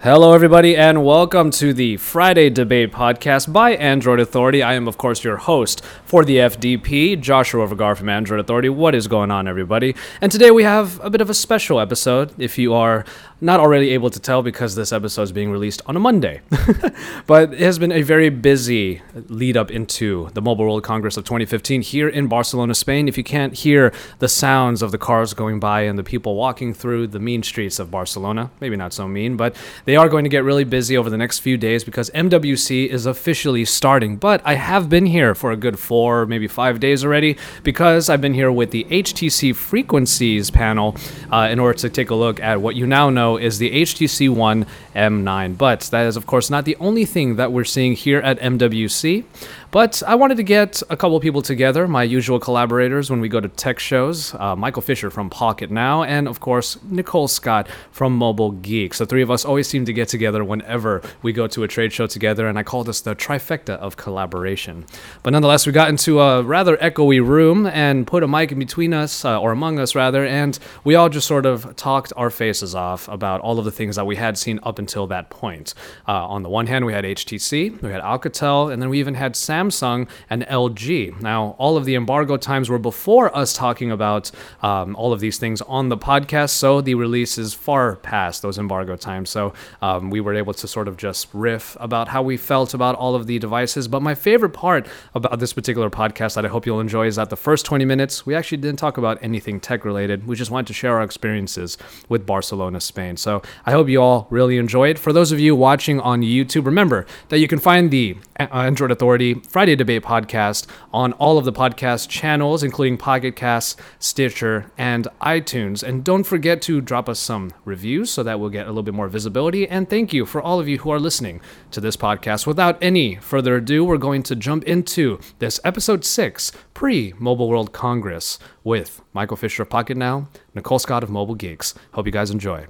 Hello, everybody, and welcome to the Friday Debate Podcast by Android Authority. I am, of course, your host for the FDP, Joshua Vergara from Android Authority. What is going on, everybody? And today we have a bit of a special episode. If you are not already able to tell, because this episode is being released on a Monday, but it has been a very busy lead up into the Mobile World Congress of 2015 here in Barcelona, Spain. If you can't hear the sounds of the cars going by and the people walking through the mean streets of Barcelona, maybe not so mean, but they are going to get really busy over the next few days because MWC is officially starting. But I have been here for a good four, maybe five days already because I've been here with the HTC Frequencies panel uh, in order to take a look at what you now know is the HTC One M9. But that is, of course, not the only thing that we're seeing here at MWC. But I wanted to get a couple people together, my usual collaborators when we go to tech shows uh, Michael Fisher from PocketNow, and of course, Nicole Scott from Mobile Geek. So, three of us always seem to get together whenever we go to a trade show together, and I call this the trifecta of collaboration. But nonetheless, we got into a rather echoey room and put a mic in between us, uh, or among us rather, and we all just sort of talked our faces off about all of the things that we had seen up until that point. Uh, on the one hand, we had HTC, we had Alcatel, and then we even had Samsung and LG. Now, all of the embargo times were before us talking about um, all of these things on the podcast, so the release is far past those embargo times. So um, we were able to sort of just riff about how we felt about all of the devices. But my favorite part about this particular podcast that I hope you'll enjoy is that the first 20 minutes, we actually didn't talk about anything tech related. We just wanted to share our experiences with Barcelona, Spain. So I hope you all really enjoy it. For those of you watching on YouTube, remember that you can find the uh, Android Authority Friday Debate podcast on all of the podcast channels, including Pocket Casts, Stitcher, and iTunes. And don't forget to drop us some reviews so that we'll get a little bit more visibility. And thank you for all of you who are listening to this podcast. Without any further ado, we're going to jump into this episode six pre Mobile World Congress with Michael Fisher of PocketNow, Nicole Scott of Mobile Geeks. Hope you guys enjoy.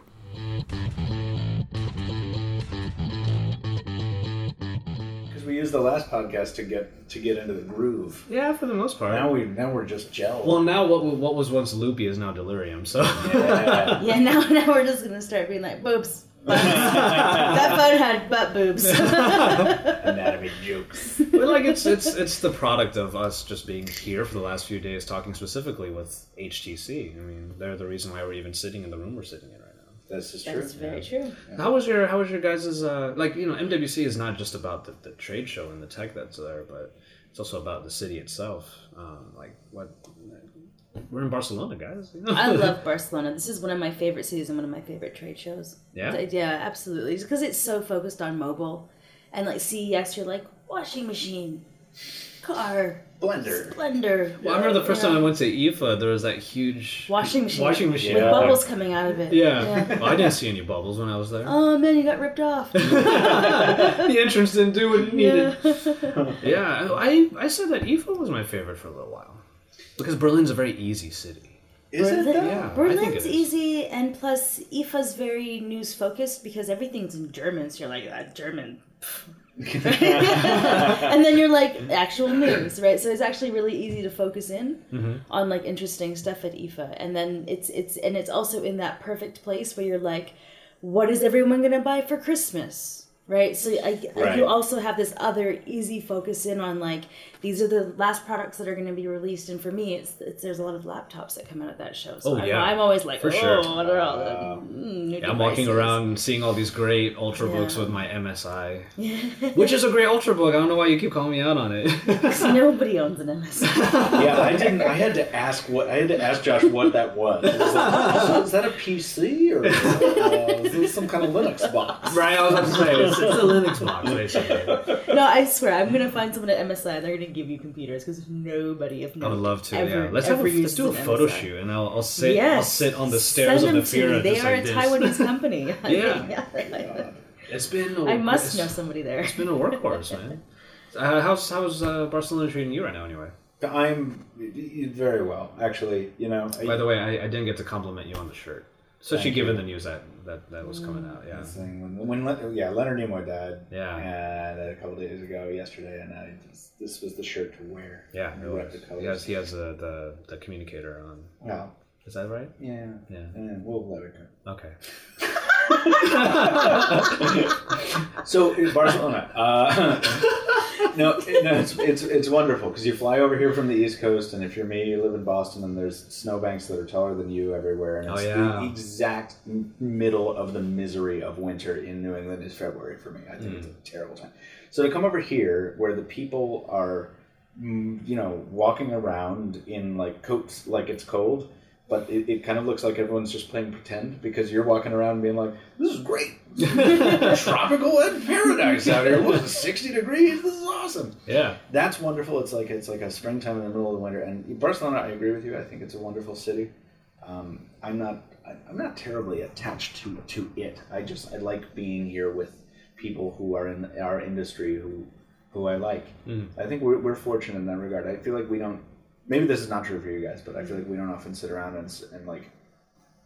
Used the last podcast to get to get into the groove. Yeah, for the most part. Now we now we're just gel. well, now what what was once loopy is now delirium. So yeah. Yeah, now now we're just gonna start being like boobs. butts. that phone had butt boobs. anatomy jokes. but like it's it's it's the product of us just being here for the last few days talking specifically with HTC. I mean, they're the reason why we're even sitting in the room we're sitting in right now. This is true. That's very true. How was your How was your guys' uh like you know MWC is not just about the, the trade show and the tech that's there, but it's also about the city itself. Um, like what we're in Barcelona, guys. you know? I love Barcelona. This is one of my favorite cities and one of my favorite trade shows. Yeah? Yeah, absolutely. Because it's so focused on mobile. And like CES, you're like, washing machine, car, Blender. blender. Well, I remember the first time I went to IFA, there was that huge Washing machine. Washing machine. With Yeah. bubbles coming out of it. Yeah. Well, I didn't see any bubbles when I was there. Oh man, you got ripped off. the entrance didn't do what it needed. yeah. Yeah, I I said that IFA was my favorite for a little while because Berlin's a very easy city. Is it Berlin- though? Yeah. I think Berlin's it is. easy, and plus IFA's very news focused because everything's in German. So you're like, ah, German. and then you're like actual news, right? So it's actually really easy to focus in Mm-hmm. on like interesting stuff at IFA, and then it's it's and it's also in that perfect place where you're like, what is everyone gonna buy for Christmas? Right, so I, Right. you also have this other easy focus in on like these are the last products that are going to be released, and for me, it's, it's there's a lot of laptops that come out at that show. So Oh, I'm, yeah. I'm always like, For oh, sure. what are all the Wow. mm, new Yeah, I'm walking around seeing all these great ultrabooks Yeah. with my MSI, which is a great ultrabook. I don't know why you keep calling me out on it. Because Nobody owns an MSI. Yeah, I didn't. I had to ask what I had to ask Josh what that was. Was that, is that a PC or uh, is it some kind of Linux box? right, I was about to say it's, it's a Linux box basically. no, I swear, I'm gonna find someone at MSI. They're gonna give you computers because nobody, if I would love to. ever, yeah, let's have a, ever let's do a photo MSI. shoot, and I'll, I'll sit. I'll Yes, sit on the stairs Send of the them to Fira. me. They just are like a this. Taiwanese company. Yeah. God. It's been. A, I must know somebody there. It's been a workhorse, man. Uh, how's how's uh, Barcelona treating you right now, anyway? I'm very well, actually. You know, I- By the way, I, I didn't get to compliment you on the shirt, especially Thank given the news that, that that was coming out. Yeah, thing, when, when Le- yeah, Leonard Nimoy died. Yeah. And a couple days ago, yesterday, and I just, this was the shirt to wear. yeah. It was. the. He has he has uh, the the communicator on. Well, Is that right? yeah. Yeah. And we'll let it go. Okay. So in Barcelona, uh, no, no, it's it's, it's wonderful because you fly over here from the East Coast, and if you're me, you live in Boston, and there's snowbanks that are taller than you everywhere, and Oh, it's yeah. the exact middle of the misery of winter in New England is February for me. I think it's Mm. a terrible time. So to come over here, where the people are, mm, you know, walking around in like coats, like it's cold. But it, it kind of looks like everyone's just playing pretend because you're walking around being like, "This is great, tropical and paradise out here. It, sixty degrees? This is awesome." Yeah. That's wonderful. It's like it's like a springtime in the middle of the winter. And Barcelona, I agree with you. I think it's a wonderful city. Um, I'm not I'm not terribly attached to to it. I just I like being here with people who are in our industry who who I like. I think we're, we're fortunate in that regard. I feel like we don't. Maybe this is not true for you guys, but I feel like we don't often sit around and, and like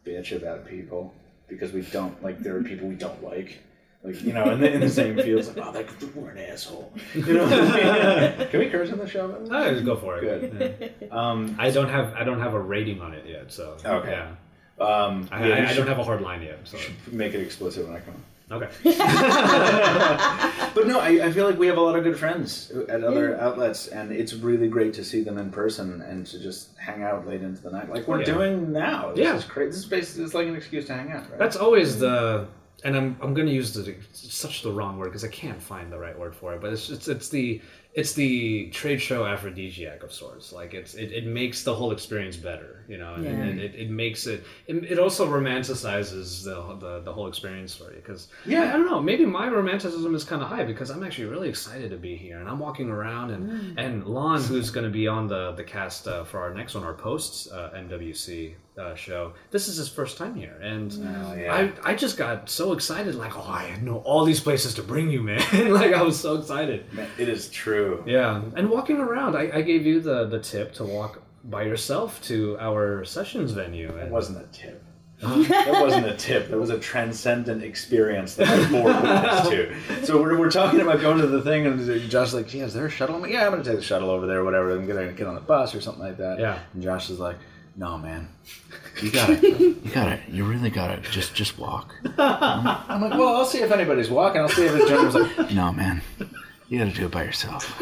bitch about people because we don't like there are people we don't like. Like you know, in the, in the same fields, like oh, that we're an asshole. You know, can we curse on the show? by the way? I just go for it. Good. Yeah. Um, I don't have I don't have a rating on it yet, so Okay. Yeah. um, I, yeah, I, I should don't have a hard line yet. So make it explicit when I come. Okay. But no, I, I feel like we have a lot of good friends at other outlets, and it's really great to see them in person and to just hang out late into the night, like we're Yeah. doing now. This Yeah. is crazy. This is basically it's like an excuse to hang out, right? That's always the, and I'm I'm gonna use the such the wrong word because I can't find the right word for it, but it's it's it's the it's the trade show aphrodisiac of sorts. Like it's it, it makes the whole experience better, you know, and, Yeah. and it, it makes it, it it also romanticizes the the, the whole experience for you because Yeah. I, I don't know maybe my romanticism is kind of high because I'm actually really excited to be here and I'm walking around and and Lon who's going to be on the the cast uh, for our next one our post uh, MWC uh, show this is his first time here and Oh, yeah. I, I just got so excited, like, oh, I know all these places to bring you, man. like, I was so excited. Man, it is true. Yeah. And walking around, I, I gave you the, the tip to walk by yourself to our sessions venue. It wasn't a tip. that wasn't a tip. That was a transcendent experience that I bore witness to. So we're, we're talking about going to the thing, and Josh's like, "Gee, is there a shuttle?" I'm like, "Yeah, I'm gonna take the shuttle over there, whatever. I'm gonna get on the bus or something like that." Yeah. And Josh is like, "No, man, you gotta, you gotta, you really gotta just just walk." I'm, I'm like, "Well, I'll see if anybody's walking. I'll see if it's John's like, no, man, you gotta do it by yourself.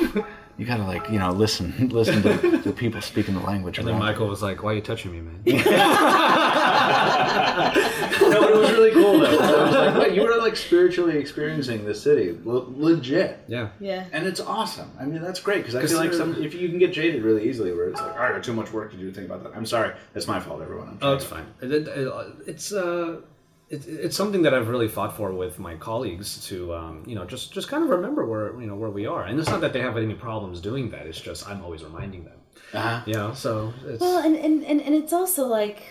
You gotta like, you know, listen, listen to the people speaking the language then around." Michael was like, why are you touching me, man? no, but it was really cool though. 'cause I was like, wait, you were like spiritually experiencing the city, Le- legit. yeah. Yeah. And it's awesome. I mean, that's great because I 'Cause feel like some if you can get jaded really easily, where it's like, "Oh, I got too much work to do. To think about that. I'm sorry. That's my fault, everyone. I'm Oh, sorry. it's fine. It, it, it- it's uh, it, it's something that I've really fought for with my colleagues to, um, you know, just just kind of remember where you know where we are. And it's not that they have any problems doing that. It's just I'm always reminding them. Uh-huh. You know, so it's Well, and, and, and, and it's also like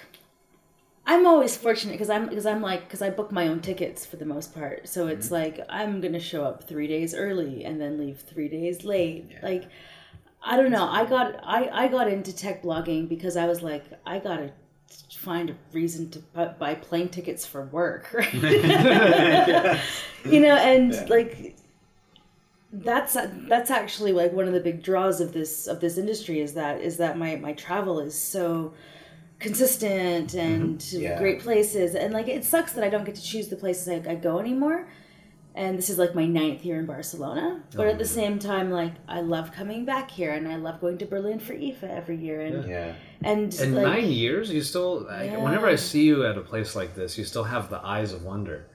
I'm always fortunate because I'm because I'm like because I book my own tickets for the most part. So Mm-hmm. it's like I'm gonna show up three days early and then leave three days late. Like I don't know. I got I I got into tech blogging because I was like I gotta find a reason to buy plane tickets for work. Right? you know, and like that's that's actually like one of the big draws of this of this industry is that is that my my travel is so consistent mm-hmm. and to Yeah. great places and like it sucks that I don't get to choose the places I, I go anymore and this is like my ninth year in Barcelona but oh, at the same time like I love coming back here and I love going to Berlin for IFA every year and Yeah. and in like nine years, you still. I Yeah. Whenever I see you at a place like this, you still have the eyes of wonder,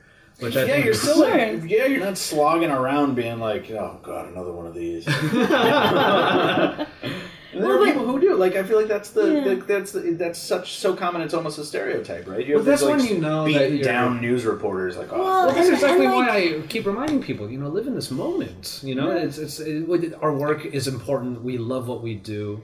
which I Yeah, think you're still like, yeah, you're not slogging around being like, oh god, another one of these. And there Well, are but- people who do. Like, I feel like that's the, Yeah. the that's the, that's such so common. It's almost a stereotype, right? You Well, these, that's when you know that beaten you're- down news reporters like, oh, Well, Well, that's exactly and, why I keep reminding people. You know, live in this moment. You know, it's it's it, our work is important. We love what we do,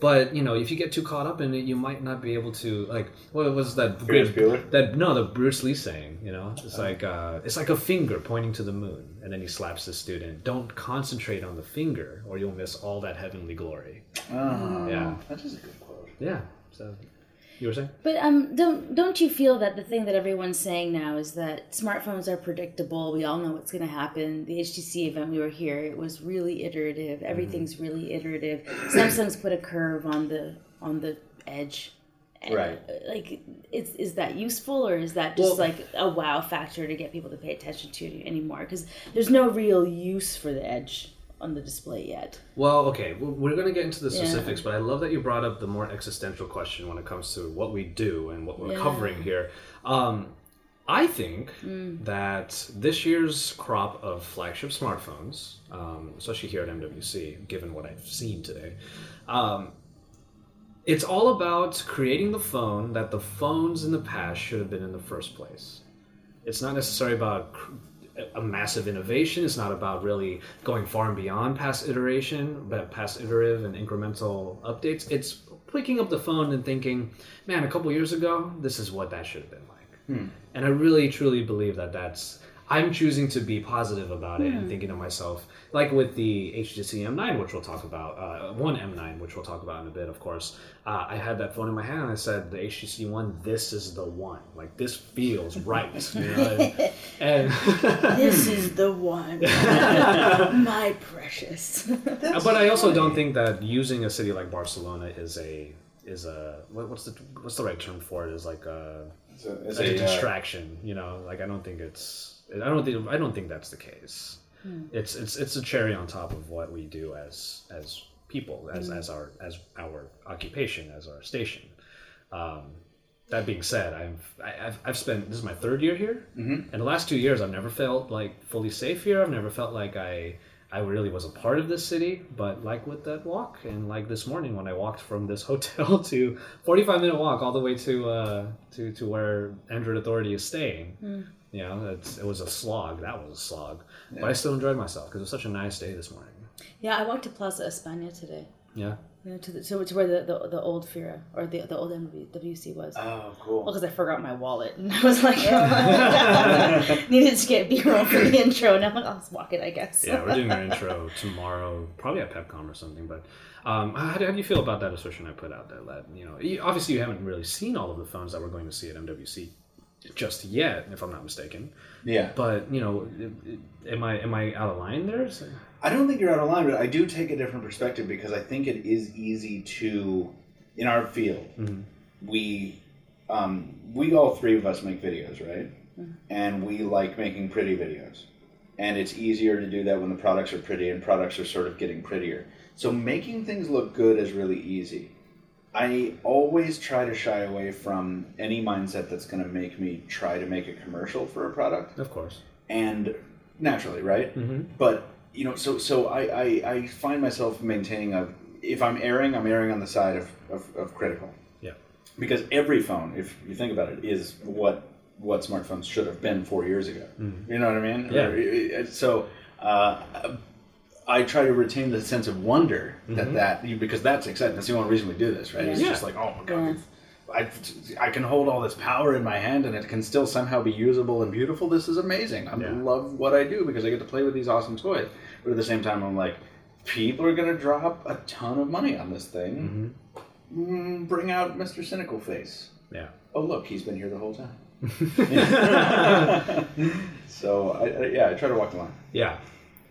but you know, if you get too caught up in it, you might not be able to like. What was that? Ferris Bueller? That no, the Bruce Lee saying. You know, it's like uh, it's like a finger pointing to the moon, and then he slaps the student. Don't concentrate on the finger, or you'll miss all that heavenly glory. oh, Yeah. that is a good quote. Yeah. So, you were saying? But um, don't don't you feel that the thing that everyone's saying now is that smartphones are predictable? We all know what's going to happen. The HTC event we were here, it was really iterative. Everything's really iterative. Samsung's put a curve on the on the edge, And, Right. uh, Like, is is that useful or is that just Well- like a wow factor to get people to pay attention to anymore? Because there's no real use for the edge on the display yet. Well, okay, we're going to get into the Yeah. specifics, but I love that you brought up the more existential question when it comes to what we do and what we're Yeah. covering here. Um, I think Mm. that this year's crop of flagship smartphones, um, especially here at MWC, given what I've seen today, um, it's all about creating the phone that the phones in the past should have been in the first place. It's not necessarily about a massive innovation. It's not about really going far and beyond past iteration, but past iterative and incremental updates. It's picking up the phone and thinking, man, a couple years ago, this is what that should have been like. Hmm. And I really truly believe that that's. I'm choosing to be positive about it and thinking to myself, like with the HTC M9, which we'll talk about, uh, one M9, which we'll talk about in a bit, of course. Uh, I had that phone in my hand and I said, the HTC One, this is the one. Like, this feels right. you know? and this is the one, my precious. but I also don't think that using a city like Barcelona is a is a what, what's the what's the right term for it is like a, It's a, it's like a a, uh, distraction. You know, like I don't think it's I don't think I don't think that's the case. It's it's it's a cherry on top of what we do as as people as as our as our occupation as our station. Um, that being said, I've I- I've, I've spent this is my third year here, mm-hmm. and the last two years I've never felt like fully safe here. I've never felt like I I really was a part of this city. But like with that walk, and like this morning when I walked from this hotel to forty five minute walk all the way to uh, to to where Android Authority is staying. You know, it's, it was a slog. That was a slog, but I still enjoyed myself because it was such a nice day this morning. yeah, I walked to Plaza España today. Yeah. You know, to the, to, to where the, the, the old Fira or the the old MWC was. Oh, cool. Well, because I forgot my wallet, and I was like, needed to get B roll for the intro, and I'm like, I'll just walk it, I guess. yeah, we're doing our intro tomorrow, probably at PepCom or something. But um, how, do, how do you feel about that assertion I put out there? That you know, you- obviously you haven't really seen all of the phones that we're going to see at MWC just yet, if I'm not mistaken. Yeah. But you know, it- it- am I am I out of line there? Is- I don't think you're out of line, but I do take a different perspective because I think it is easy to, in our field, we, um, we all three of us make videos, right? And we like making pretty videos, and it's easier to do that when the products are pretty and products are sort of getting prettier. So making things look good is really easy. I always try to shy away from any mindset that's going to make me try to make a commercial for a product Of course. and naturally, right? Mm-hmm. But you know, so so I, I I find myself maintaining a if I'm erring, I'm erring on the side of, of, of critical Yeah. because every phone, if you think about it, is what what smartphones should have been four years ago. You know what I mean? Mm-hmm. Yeah. Or, it- it- So uh, I try to retain the sense of wonder that that because that's exciting. That's the only reason we do this, right? It's Yeah. just like, oh my god. Yeah. I, I can hold all this power in my hand and it can still somehow be usable and beautiful. This is amazing. I Yeah. love what I do because I get to play with these awesome toys. But at the same time, I'm like, people are going to drop a ton of money on this thing. Mm, bring out Mr. Cynical Face. Yeah. Oh, look, he's been here the whole time. so, I, I, yeah, I try to walk the line. Yeah.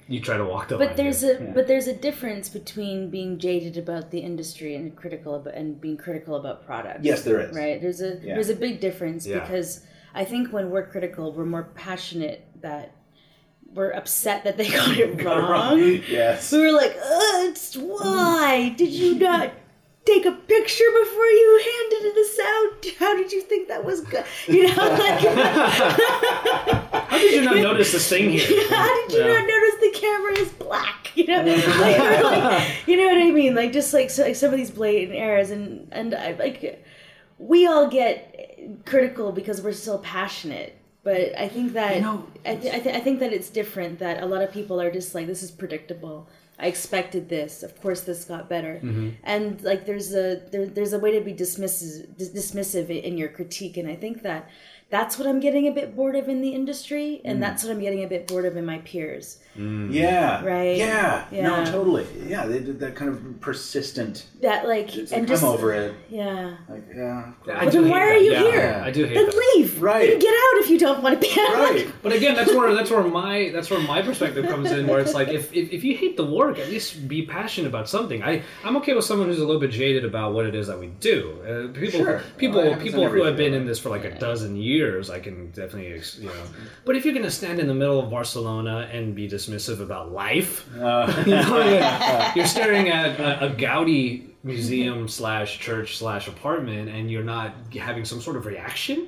You try to walk the line. But there's here. a but there's a difference between being jaded about the industry and critical about and being critical about products. Yes, there is. Right. There's a Yeah. there's a big difference Yeah. because I think when we're critical, we're more passionate that we're upset that they got it wrong. yes. We were like, why did you not take a picture before you handed it us out? How did you think that was good? You know, like How did you not notice this thing here? how did you Yeah. not notice the camera is black? You know, like, like, you know what I mean? Like just like, so, like some of these blatant errors, and and I like we all get critical because we're so passionate. But I think that You know, I, th- I, th- I think that it's different. That a lot of people are just like, this is predictable. I expected this. Of course, this got better. Mm-hmm. And like, there's a there, there's a way to be dismissive dis- dismissive in your critique. And I think that that's what I'm getting a bit bored of in the industry, Mm. and that's what I'm getting a bit bored of in my peers. Yeah. Right. Yeah. Yeah. No, totally. Yeah, they did that kind of persistent. That like It's and like, just I'm over it. yeah. Like, yeah. I But then hate why are you Yeah, here? I do hate Then that. leave. Right. Then get out if you don't want to be out. Right. But again, that's where that's where my that's where my perspective comes in. Where it's like, if, if, if you hate the work, at least be passionate about something. I I'm okay with someone who's a little bit jaded about what it is that we do. Uh, people Sure. people Well, people who have been in this for like a dozen years, I can definitely you know. But if you're gonna stand in the middle of Barcelona and be dismissive about life, Uh, you know, you're staring at a, a Gaudi museum slash church slash apartment, and you're not having some sort of reaction.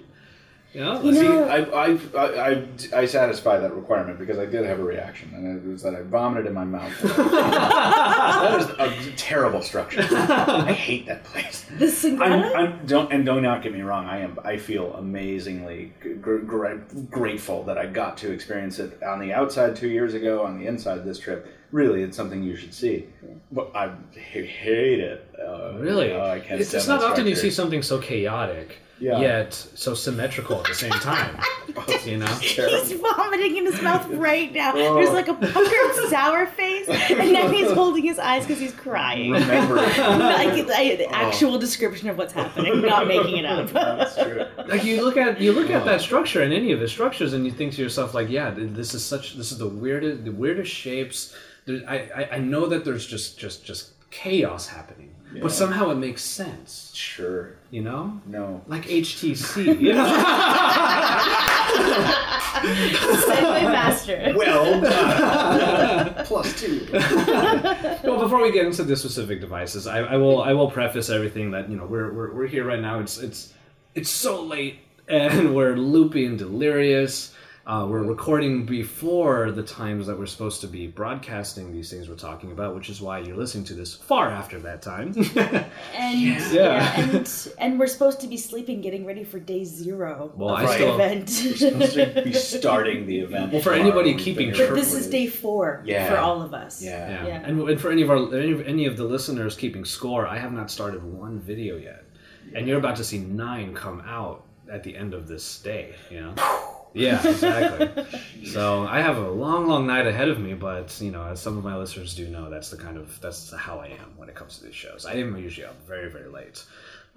You know, You See, know- I, I, I, I, I satisfy that requirement because I did have a reaction, and it was that I vomited in my mouth. that is a terrible structure. I hate that place. The I'm, I'm don't and do not get me wrong. I am. I feel amazingly gr- gr- grateful that I got to experience it on the outside two years ago. On the inside this trip, really, it's something you should see. But I hate it. Uh, Really? oh, I can't it's it's not often you see something so chaotic, Yeah. yet so symmetrical at the same time. you know? He's vomiting in his mouth right now. Oh. There's like a puckered sour face, and now he's holding his eyes because he's crying. Remember, like the oh. actual description of what's happening, not making it up. that's true. Like you look at you look at that oh. structure and any of the structures, and you think to yourself, like, yeah, this is such this is the weirdest the weirdest shapes. There, I, I I know that there's just just just chaos happening, Yeah. but somehow it makes sense. Sure. You know, No. like HTC. You know? Segue master. Well done. Uh, plus two. well, before we get into the specific devices, I, I will I will preface everything that you know we're, we're we're here right now. It's it's it's so late and we're loopy and delirious. Uh, we're recording before the times that we're supposed to be broadcasting these things we're talking about, which is why you're listening to this far after that time. And Yeah. yeah. and and we're supposed to be sleeping, getting ready for day zero Well, of I the still- event. Supposed to be starting the event. Well, for anybody keeping track- but this is day four Yeah. for all of us. Yeah. Yeah. Yeah. And, and for any of our any, of- any of the listeners keeping score, I have not started one video yet, and you're about to see nine come out at the end of this day. You know. Yeah, exactly. so I have a long, long night ahead of me, but you know, as some of my listeners do know, that's the kind of that's how I am when it comes to these shows. I am usually up very, very late.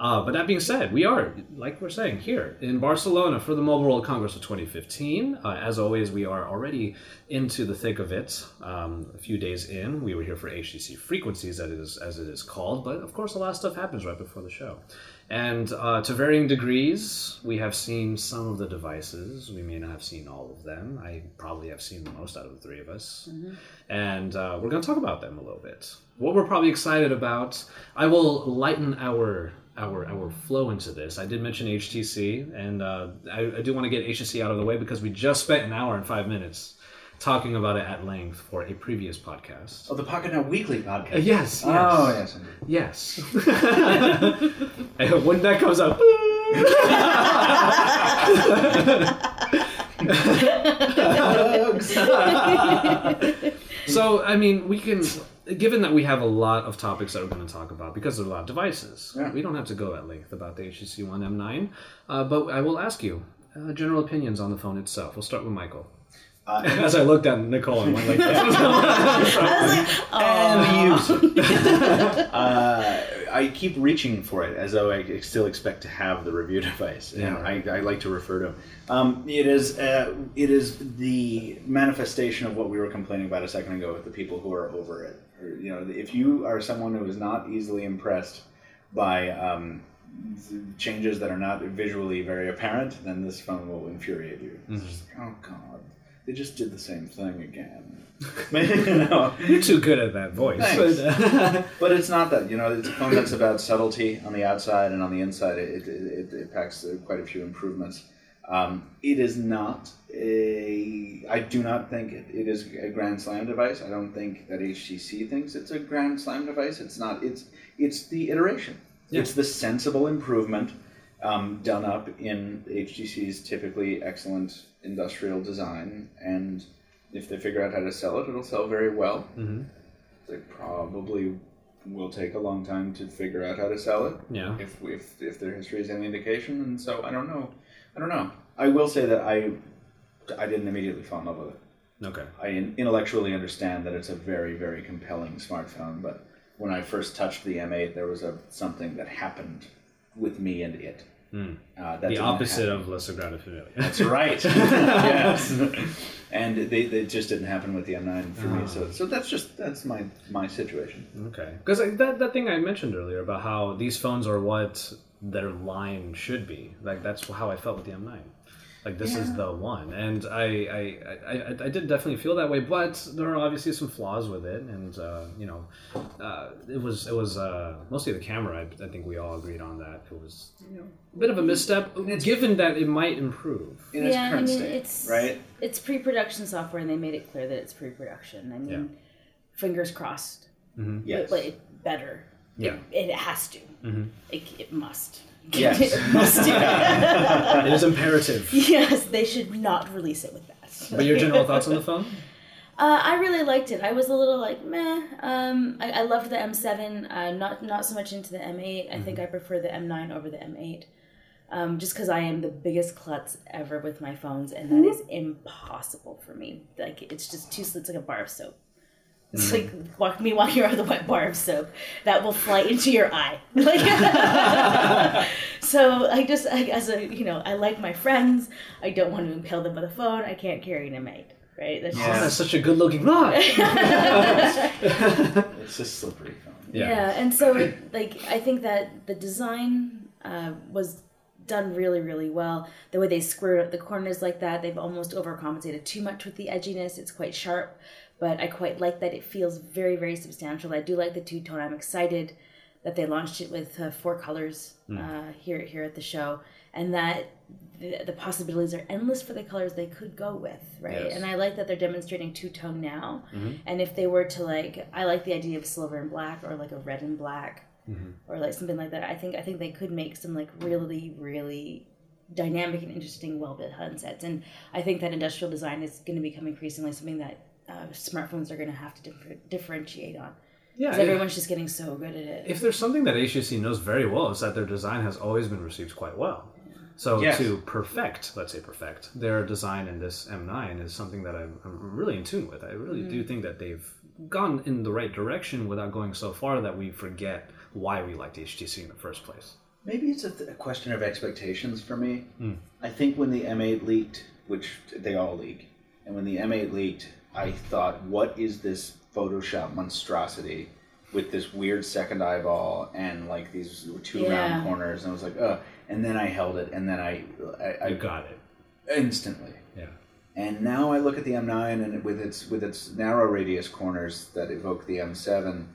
Uh, but that being said, we are, like we're saying, here in Barcelona for the Mobile World Congress of 2015. Uh, as always, we are already into the thick of it. Um, a few days in, we were here for HTC Frequencies, as it is, as it is called. But of course, a lot of stuff happens right before the show. And uh, to varying degrees, we have seen some of the devices. We may not have seen all of them. I probably have seen the most out of the three of us. And uh, we're going to talk about them a little bit. What we're probably excited about. I will lighten our our our flow into this. I did mention HTC, and uh, I, I do want to get HTC out of the way because we just spent an hour and five minutes talking about it at length for a previous podcast. Oh, the PocketNow Weekly podcast. Uh, yes, yes. Oh, yes. Yes. And when that comes up. so, I mean, we can, given that we have a lot of topics that we're going to talk about because there's a lot of devices, Yeah. we don't have to go at length about the HTC One M9, uh, but I will ask you uh, general opinions on the phone itself. We'll start with Michael. Uh, As I looked at Nicole and went like this. and use uh, I keep reaching for it as though I still expect to have the review device. And Yeah. I, I like to refer to them. Um, it is uh, it is the manifestation of what we were complaining about a second ago with the people who are over it. Or, you know, if you are someone who is not easily impressed by um, changes that are not visually very apparent, then this phone will infuriate you. It's just like, oh god, they just did the same thing again. you know? You're too good at that voice. Thanks. But, But it's not that. You know, it's a phone that's about subtlety on the outside and on the inside. It, it, it, packs uh, quite a few improvements. Um, it is not a. I do not think it, it is a grand slam device. I don't think that HTC thinks it's a grand slam device. It's not. It's it's the iteration. It's the sensible improvement um, done up in HTC's typically excellent industrial design. And if they figure out how to sell it, it'll sell very well Mhm. they probably will take a long time to figure out how to sell it Yeah. if if, if their history is any indication and so i don't know i don't know I will say that I I didn't immediately fall in love with it. Okay. I intellectually understand that it's a very very compelling smartphone, but when I first touched the M8, there was a something that happened with me and it. Uh, that Hmm. The opposite happen. of La Sagrada Familia. That's right. yes. And they, they just didn't happen with the M9 for me. Ah. So so that's just that's my my situation. Okay, because that that thing I mentioned earlier about how these phones are what their line should be. Like that's how I felt with the M9. Like this is the one, and I I, I, I I did definitely feel that way. But there are obviously some flaws with it, and uh, you know, uh, it was it was uh, mostly the camera. I, I think we all agreed on that. It was you know, a bit of a misstep, given that it might improve. In its yeah, I current mean state, it's right? It's pre-production software, and they made it clear that it's pre-production. I mean, Yeah. fingers crossed. Yes. But it better. Yeah. It, it has to. It, it must. Yes. it must. It is imperative. yes, they should not release it with that. But your general thoughts on the phone? Uh, I really liked it. I was a little like meh. Um, I, I loved the M7. Uh, not not so much into the M8. I think I prefer the M9 over the M8. Um, just because I am the biggest klutz ever with my phones, and that is impossible for me. Like it's just too. It's like a bar of soap. It's like walk, me walking around with a wet bar of soap that will fly into your eye. Like, so I just, I, as a, you know, I like my friends. I don't want to impale them with a phone. I can't carry an M8, right? That's Yeah. that's such a good looking lot. It's just slippery phone. Yeah. and so like I think that the design uh, was done really really well. The way they squared up the corners like that, they've almost overcompensated too much with the edginess. It's quite sharp, but I quite like that it feels very very substantial. I do like the two tone. I'm excited that they launched it with uh, four colors uh, here here at the show, and that the, the possibilities are endless for the colors they could go with, right? Yes. And I like that they're demonstrating two tone now. And if they were to like, I like the idea of silver and black, or like a red and black, or like something like that. I think I think they could make some like really really dynamic and interesting well built handsets. And I think that industrial design is going to become increasingly something that uh, smartphones are going to have to differ- differentiate on. Yeah, Because everyone's just getting so good at it. if there's something that HTC knows very well, is that their design has always been received quite well. So Yes. to perfect, let's say perfect, their design in this M9 is something that I'm, I'm really in tune with. I really do think that they've gone in the right direction without going so far that we forget why we liked HTC in the first place. Maybe it's a, th- a question of expectations for me. I think when the M8 leaked, which they all leak, and when the M8 leaked, I thought, what is this Photoshop monstrosity with this weird second eyeball and like these two Yeah. round corners? And I was like, uh, and then I held it, and then I, I, You I got it. instantly. Yeah. And now I look at the M9 and with its with its narrow radius corners that evoke the M7,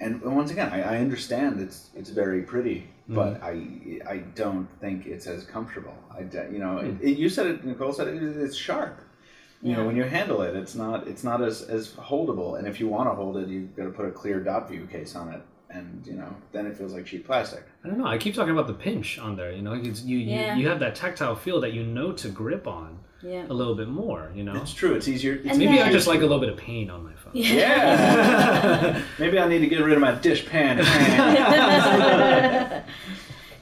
and once again, I, I understand it's it's very pretty, but I I don't think it's as comfortable. I d- you know it, it- you said it, Nicole said it, it's sharp. You know when you handle it, it's not it's not as as holdable. And if you want to hold it, you've got to put a clear dot view case on it, and you know then it feels like cheap plastic. I don't know. I keep talking about the pinch on there. You know, it's, you, Yeah. you you have that tactile feel that you know to grip on Yeah. a little bit more. You know, It's true. It's easier. It's And maybe I just like a little bit of pain on my phone. Yeah. Maybe I need to get rid of my dish pan.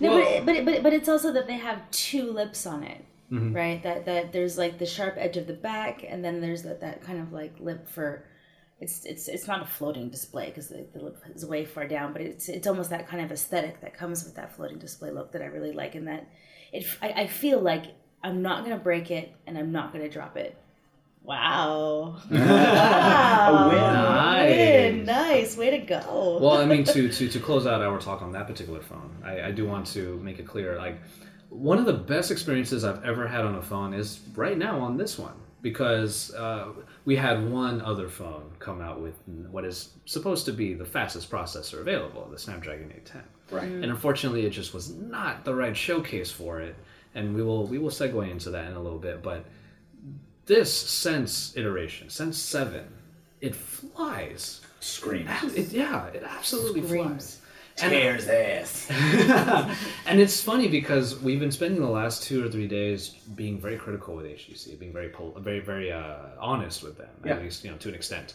No, Well- but, but but but it's also that they have two lips on it, Mm-hmm. right? That that there's like the sharp edge of the back, and then there's that, that kind of like lip for. It's it's it's not a floating display because the, the lip is way far down, but it's it's almost that kind of aesthetic that comes with that floating display look that I really like, and that it I, I feel like I'm not gonna break it and I'm not gonna drop it. Wow! wow! win. Win. Nice. Nice, way to go! well, I mean, to, to, to close out our talk on that particular phone, I, I do want to make it clear like, one of the best experiences I've ever had on a phone is right now on this one because uh, we had one other phone come out with what is supposed to be the fastest processor available, the Snapdragon 810. right. And unfortunately, it just was not the right showcase for it. And we will we will segue into that in a little bit. But this Sense iteration, Sense Seven, it flies. Screams. It, yeah, it absolutely Screams. flies. And, Tears ass. and it's funny because we've been spending the last two or three days being very critical with HTC, being very pol- very very uh, honest with them, Yeah. at least you know to an extent.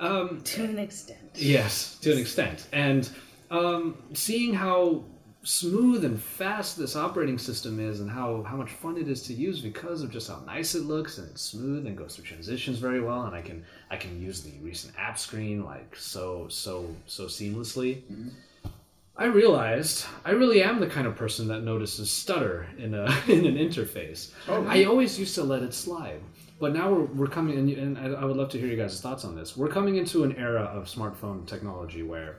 Um, to an extent. Yes, to an extent. And um, seeing how smooth and fast this operating system is and how, how much fun it is to use because of just how nice it looks and it's smooth and goes through transitions very well and I can I can use the recent app screen like so so so seamlessly. I realized I really am the kind of person that notices stutter in a in an interface. Oh, I always used to let it slide, but now we're, we're coming and, and I, I would love to hear you guys' thoughts on this. We're coming into an era of smartphone technology where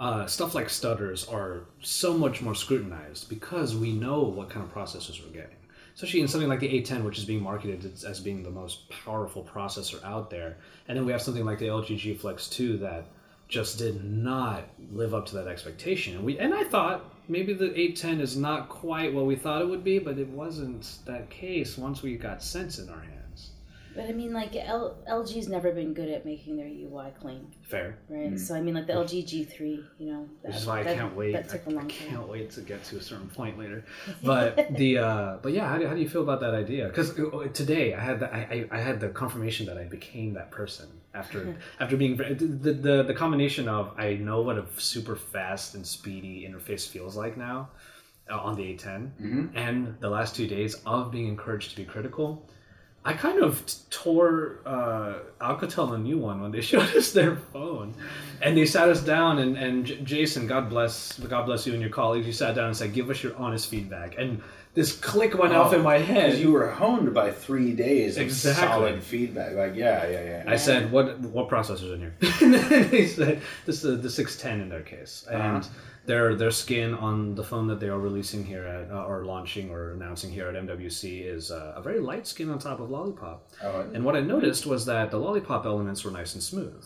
uh, stuff like stutters are so much more scrutinized because we know what kind of processors we're getting. Especially in something like the 810, which is being marketed as- as being the most powerful processor out there, and then we have something like the LG G Flex 2 that just did not live up to that expectation. And we and I thought maybe the 810 is not quite what we thought it would be, but it wasn't that case once we got Sense in our hands. But I mean, like L- LG's never been good at making their UI clean, Fair. right? So I mean, like the LG G3, you know, Which that, is why I that- can't wait. That took I, a long I time. can't wait to get to a certain point later. But the uh, but yeah, how do, how do you feel about that idea? Because today I had the, I, I I had the confirmation that I became that person after after being the, the the combination of I know what a super fast and speedy interface feels like now uh, on the 810, and the last two days of being encouraged to be critical. I kind of tore uh, Alcatel a new one when they showed us their phone, and they sat us down and and J- Jason, God bless, God bless you and your colleagues. You sat down and said, "Give us your honest feedback." And this click went off in my head. Because you were honed by three days of Exactly. solid feedback. Like, yeah, yeah, yeah. I said, "What what processors in here?" and they said, "This is the six ten in their case." And Uh-huh. Their their skin on the phone that they are releasing here at uh, or launching or announcing here at MWC is uh, a very light skin on top of Lollipop. Oh, And what I noticed was that the Lollipop elements were nice and smooth,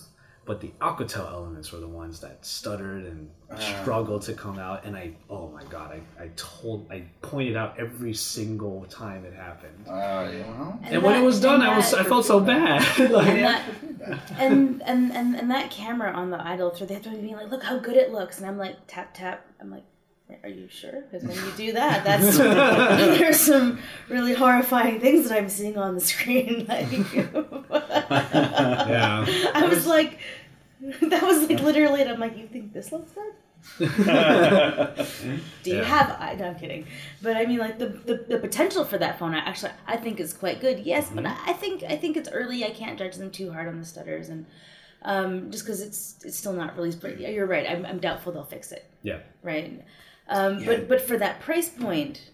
but the Alcatel elements were the ones that stuttered and struggled to come out. And I, oh my god, I, I told, I pointed out every single time it happened. uh, yeah, well, And, when it was done, I was, I felt so bad. like, and that, and, and and and that camera on the Idol 3 they have to be like, look how good it looks, and I'm like tap tap. I'm like, are you sure? Because when you do that, that's there's some really horrifying things that I'm seeing on the screen. Like, yeah. I was like, that was like literally, and I'm like, you think this looks good? Do you Yeah. have? I, no, I'm kidding. But I mean, like the, the the potential for that phone, I actually, I think is quite good. Yes, but I, I think I think it's early. I can't judge them too hard on the stutters, and um, just because it's it's still not released. But yeah, you're right. I'm, I'm doubtful they'll fix it. Yeah. Right. Um, Yeah. But but for that price point,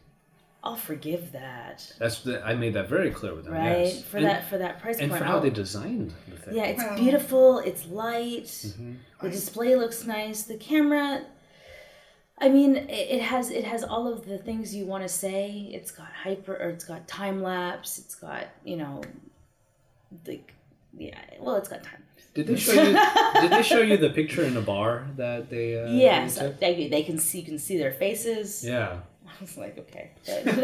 I'll forgive that. That's the, I made that very clear with them. Right. Yes. For and, that for that price and point. for how I'll- they designed the thing. yeah, it's Well- beautiful. It's light. Mm-hmm. The display looks nice. The camera. I mean, it, it has it has all of the things you want to say. It's got hyper, or it's got time lapse. It's got you know, like yeah. Well, it's got time. Did they show you? did they show you the picture in the bar that they? Uh, yes, they they, they can see you can see their faces. Yeah. I was like, okay, But-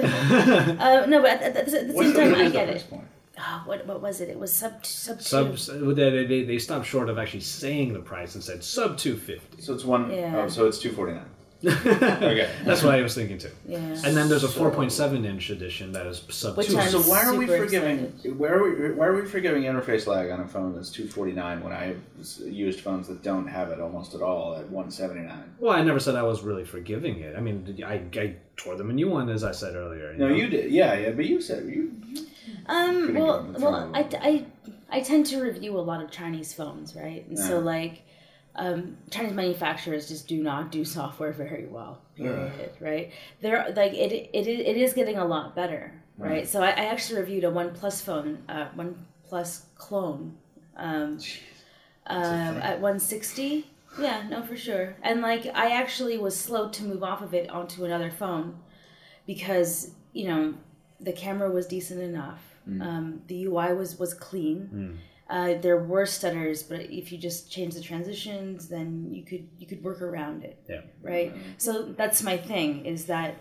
uh, no, but at, at, the- at the same the, time, what I get it. point? Oh, what what was it? It was sub sub Sub. two. They, they, they stopped short of actually saying the price and said sub two fifty. So it's one Yeah. oh, so it's two forty nine. Okay. That's what I was thinking too. Yeah. And then there's a So- 4.7 inch edition that is sub Which two. I'm So why are we forgiving? excited. Why are we? Why are we forgiving interface lag on a phone that's two forty nine when I used phones that don't have it almost at all at one seventy nine? Well, I never said I was really forgiving it. I mean, I, I tore them a new one, as I said earlier. No, know? you did. Yeah, yeah, but you said you. you Um, well, well, I, I, I tend to review a lot of Chinese phones, right? And so, like, um, Chinese manufacturers just do not do software very well, period, right? They're, like, it, it, it is getting a lot better, right? Right. So I, I actually reviewed a OnePlus phone, uh, OnePlus clone, um, thing. at 160. Yeah, no, for sure. And, like, I actually was slow to move off of it onto another phone because, you know, the camera was decent enough. Um, the UI was was clean. Uh, there were stutters, but if you just change the transitions, then you could you could work around it, Yeah. right? So that's my thing is that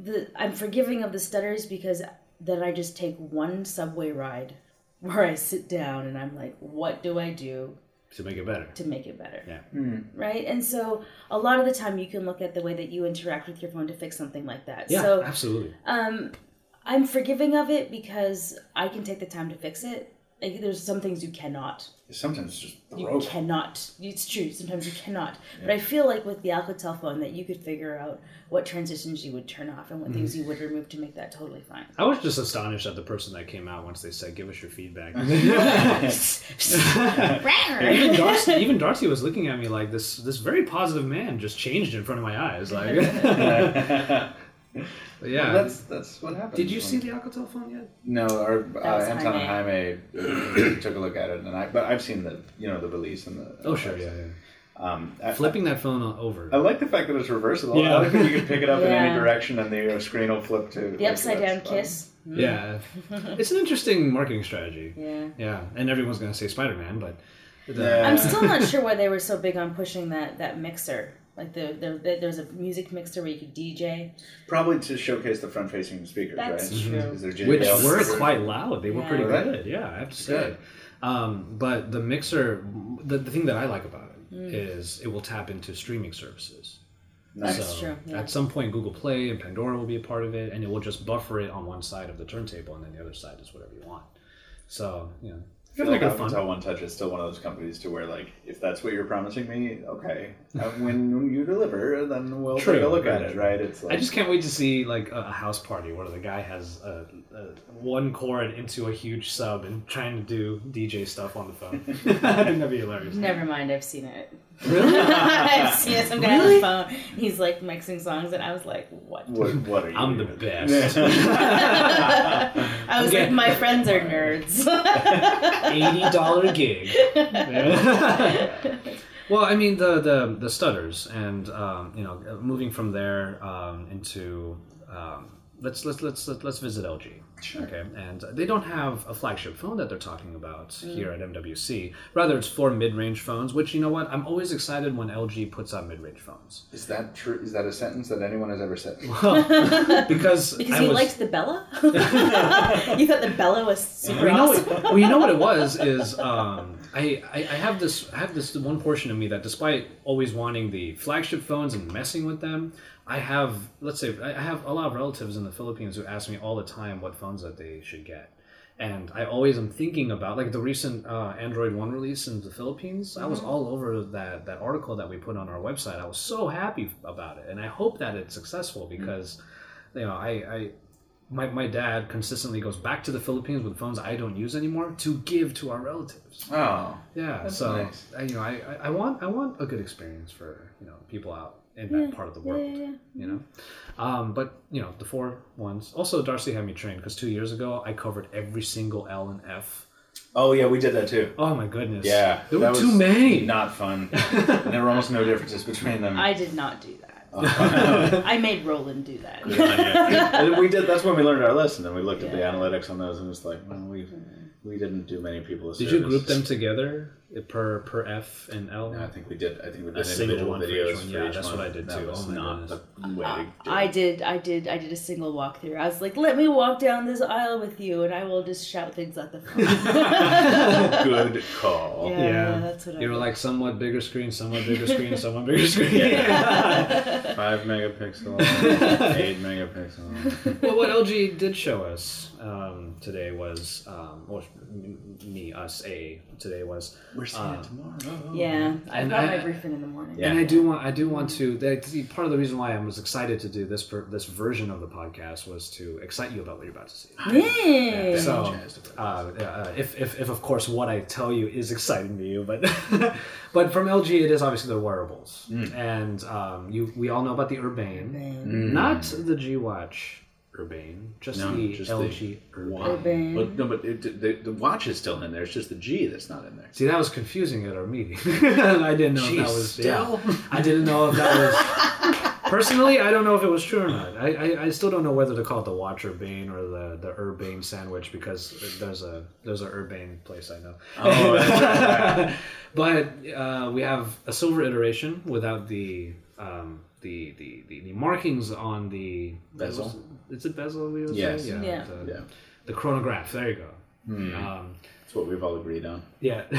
the I'm forgiving of the stutters because then I just take one subway ride where I sit down and I'm like, what do I do To make it better. to make it better? Yeah. Right? And so a lot of the time you can look at the way that you interact with your phone to fix something like that. Yeah, So absolutely. um, I'm forgiving of it because I can take the time to fix it. Like there's some things you cannot Sometimes it's just you broke. cannot it's true sometimes you cannot but i feel like with the alcatel phone that you could figure out what transitions you would turn off and what things mm. you would remove to make that totally fine I was just astonished at the person that came out once they said, "Give us your feedback." even Darcy, even Darcy was looking at me like this. This very positive man just changed in front of my eyes. Like, But yeah. That's that's what happened. Did you when- see the Alcatel phone yet? No, our uh, was Anton and Jaime. Jaime took a look at it, and I. But I've seen the you know the release and the. Oh sure, yeah, yeah. Um, I, Flipping that phone o- over. I like the fact that it's reversible. Yeah. I like that you can pick it up in any Yeah. direction, and the uh, screen will flip to the upside down kiss Yeah, it's an interesting marketing strategy. yeah Yeah, and everyone's gonna say Spider Man, but the- Yeah. i'm still not sure why they were so big on pushing that that mixer like the, the, the there's a music mixer where you could dj Probably to showcase the front-facing speakers, That's right? true. Is there which were quite loud. They were Yeah. pretty Were they? good. Yeah, I have to say. Um, but the mixer, the, the thing that I like about it Mm. is it will tap into streaming services. Nice. That's true, yeah. At some point, Google Play and Pandora will be a part of it, and it will just buffer it on one side of the turntable, and then the other side is whatever you want. So, you know, I feel like make it fun. Alcatel One Touch is still one of those companies to where, like, if that's what you're promising me, okay. Uh, when you deliver, then we'll True, take a look very at it, right? It's like I just can't wait to see like a, a house party where the guy has a, a one cord into a huge sub and trying to do DJ stuff on the phone. I think that'd be hilarious. never mind i've seen it Really? i've seen it some guy on the phone he's like mixing songs and i was like what what, what are you? I'm the best. i was Okay. like my friends are nerds Eighty dollar gig. well, I mean the the the stutters, and um, you know, moving from there um, into um, let's let's let's let's visit LG. Sure. Okay, and they don't have a flagship phone that they're talking about Mm. here at MWC. Rather, it's for mid-range phones. Which you know what, I'm always excited when LG puts out mid-range phones Is that true? Is that a sentence that anyone has ever said? because because I you was, liked the Bello you thought the Bello was super Well, you know, what, well, you know what it was is um, I, I I have this I have this one portion of me that despite always wanting the flagship phones and messing with them, I have let's say I have a lot of relatives in the Philippines who ask me all the time what phones that they should get. And I always am thinking about like the recent uh, Android One release in the Philippines. I was all over that that article that we put on our website. I was so happy about it, and I hope that it's successful because, you know, I, I my, my dad consistently goes back to the Philippines with phones I don't use anymore to give to our relatives. Oh, Yeah, That's so nice. I, you know, I- I want I want a good experience for you know people out in that part of the world. yeah, yeah. You know, um, but you know the four ones. Also, Darcy had me trained because two years ago I covered every single L and F. oh yeah, we did that too. Oh my goodness! Yeah, there were too many. Not fun. and there were almost no differences between them. i did not do that i made roland do that And we did. That's when we learned our lesson, and we looked at the analytics on those, and it's like, well, we we didn't do many people. A Did you group them together per per F and L? No, I think we did. I think we did A did single individual one for each videos one. for Yeah, each that's one. what I did that too. Was Oh my not goodness. the way to do I it. did, I did, I did a single walkthrough. I was like, "Let me walk down this aisle with you, and I will just shout things at the phone." Good call. Yeah. Yeah, that's what I you were like somewhat bigger screen, somewhat bigger screen, somewhat bigger screen. Yeah. Five megapixel, eight megapixel. well, what LG did show us um, today was, um, or me, us, a today was, We're seeing Uh, it tomorrow. yeah, I And got I- my briefing in the morning. Yeah. and I do want, I do want to. That, part of the reason why I was excited to do this per, this version of the podcast was to excite you about what you're about to see. Yay! So, uh, uh, if, if, if of course what I tell you is exciting to you, but but from LG it is obviously the wearables, and um, you we all know about the Urbane, Urbane. not the G Watch Urbane, just No, the just LG the Urbane. Urbane. But, no, but it, the, the watch is still in there. It's just the G that's not in there. See, that was confusing at our meeting. I didn't know if Jeez, that was still? yeah. I didn't know if that was. Personally, I don't know if it was true or not. I, I, I still don't know whether to call it the Watch Urbane or the the Urbane sandwich because there's a there's a Urbane place I know. Oh, right. but uh, we have a silver iteration without the um, the, the, the the markings on the Bezel? Is it bezel? We would Yes. say? Yeah. Yeah. The, Yeah. the chronograph. There you go. Um, That's what we've all agreed on. yeah.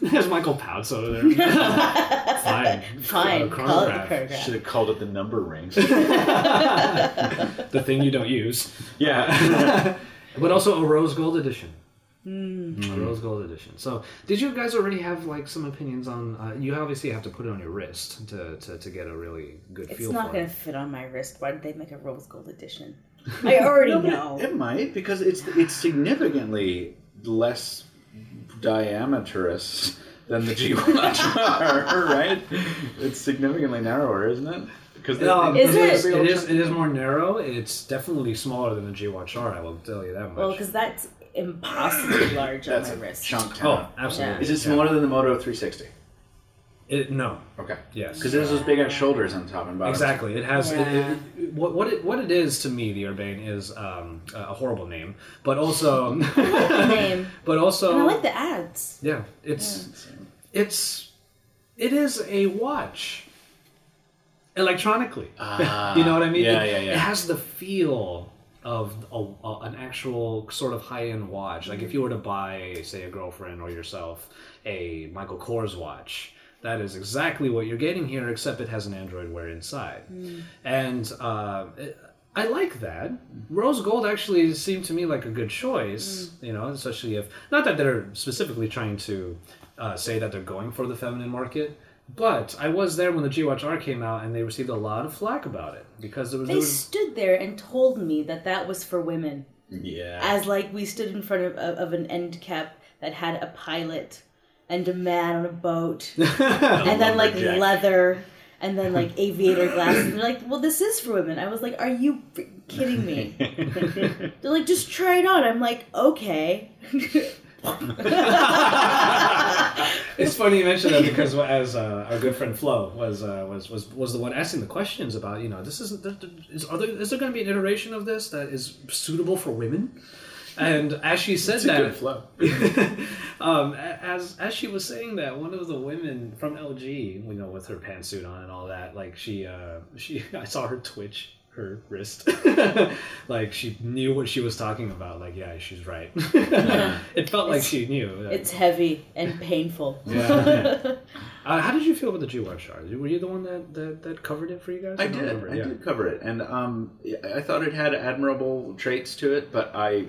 There's Michael Pouts over there. Fine. Fine, Uh, call it the chronograph. chronograph. Should have called it the number rings. The thing you don't use. yeah. but also a rose gold edition. Hmm. A rose gold edition. So, did you guys already have like some opinions on? Uh, you obviously have to put it on your wrist to, to, to get a really good It's feel It's not for going it. to fit on my wrist. Why did they make a rose gold edition? I already know. It might because it's it's significantly less diameterous than the G Watch are, right? It's significantly narrower, isn't it? Because No, Is it it? is, it is it is more narrow. It's definitely smaller than the G Watch R. I will tell you that much. Well, because that's impossibly large on that's my a wrist. chunk. oh, Town. absolutely. Is it Yeah. smaller than the Moto 360? It, no. Okay. Yes. Because this has those big ass shoulders on top and bottom. Exactly. It has it, Yeah. it, what what it what it is to me. The Urbane is um, a horrible name, but also name. but also And I like the ads. yeah. It's it's it is a watch electronically. Ah, you know what I mean? yeah, it, yeah, yeah. It has the feel of a, a, an actual sort of high end watch. Like if you were to buy, say, a girlfriend or yourself a Michael Kors watch, that is exactly what you're getting here, except it has an Android Wear inside. And uh, it, I like that. Rose gold actually seemed to me like a good choice, you know, especially if not that they're specifically trying to uh, say that they're going for the feminine market. But I was there when the G Watch R came out, and they received a lot of flack about it because there was, there They was stood there and told me that that was for women. Yeah. As like we stood in front of, of, of an end cap that had a pilot and a man on a boat, and then like lumberjack. leather, and then like aviator glasses. And they're like, "Well, this is for women." I was like, "Are you kidding me?" they're like, "Just try it on." I'm like, "Okay." It's funny you mentioned that because as uh, our good friend Flo was uh, was was was the one asking the questions about you know this isn't there- is are there is there going to be an iteration of this that is suitable for women, and as she said It's that good flow. um, as as she was saying that, one of the women from LG, you know, with her pantsuit on and all that, like she uh, she I saw her twitch her wrist, like she knew what she was talking about. Like, yeah, she's right. it felt like she knew. Like, It's heavy and painful. yeah. uh, how did you feel about the G Watch R? Were you the one that, that, that covered it for you guys? I don't did. remember. I yeah. did cover it, and um, I thought it had admirable traits to it, but I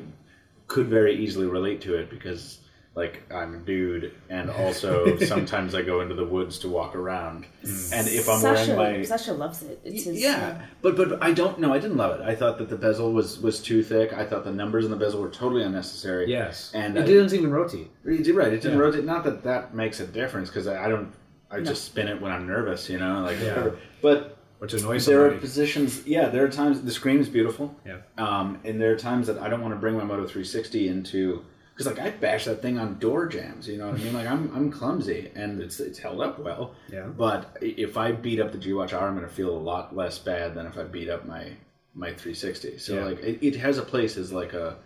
could very easily relate to it because, like, I'm a dude, and also sometimes I go into the woods to walk around, and if I'm Sasha, wearing my Sasha loves it. It's his, yeah, but but I don't know. I didn't love it. I thought that the bezel was was too thick. I thought the numbers in the bezel were totally unnecessary. Yes. and it I- didn't even rotate. You're right. It didn't Yeah. rotate. Not that that makes a difference because I, I don't. I just spin it when I'm nervous, you know, like Yeah. whatever. But Which annoys there are positions. Yeah, there are times the screen is beautiful. Yeah. Um, and there are times that I don't want to bring my Moto 360 into because like I bash that thing on door jambs. You know what I mean? Like I'm I'm clumsy and it's it's held up well. Yeah. But if I beat up the G Watch R, I'm going to feel a lot less bad than if I beat up my my 360. So Yeah. like it, it has a place as like a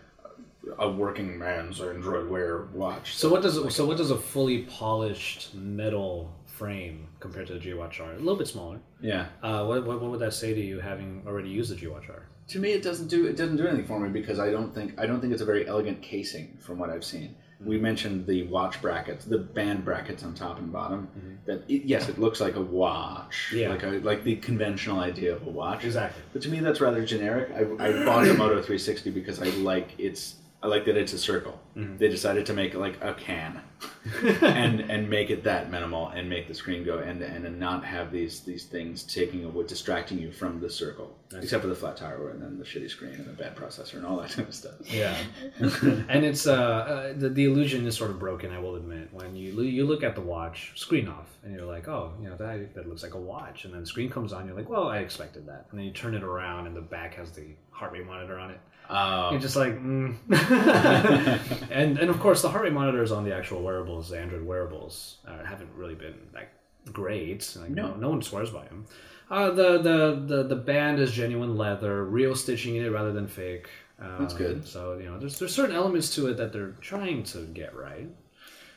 a working man's or Android Wear watch. So what does so what does a fully polished metal frame compared to the G Watch R? A little bit smaller. yeah. Uh, what, what, what would that say to you having already used the G Watch R? To me, it doesn't do it doesn't do anything for me because I don't think I don't think it's a very elegant casing from what I've seen. We mm-hmm. mentioned the watch brackets, the band brackets on top and bottom. Mm-hmm. That it, yes, it looks like a watch, Yeah. like a, like the conventional idea of a watch. Exactly. But to me, that's rather generic. I, I bought the Moto 360 because I like its I like that it's a circle. They decided to make it like a can, and and make it that minimal and make the screen go end to end and not have these these things taking away distracting you from the circle. Except for the flat tire and then the shitty screen and the bad processor and all that kind of stuff. Yeah, and it's uh, uh the, the illusion is sort of broken. I will admit when you you look at the watch screen off and you're like, oh, you know that that looks like a watch, and then the screen comes on, you're like, well, I expected that, and then you turn it around and the back has the heart rate monitor on it. Oh, You're just like, mm. and and of course the heart rate monitors on the actual wearables, the Android wearables, uh, haven't really been like great. Like, no. No. no, one swears by them. Uh, the, the the the band is genuine leather, real stitching in it rather than fake. Um, That's good. So you know, there's there's certain elements to it that they're trying to get right.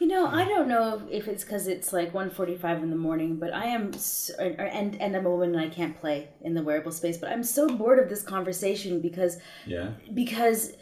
You know, I don't know if it's because it's like 1.45 in the morning, but I am, s or, or- and and I'm a woman and I can't play in the wearable space. But I'm so bored of this conversation because yeah. because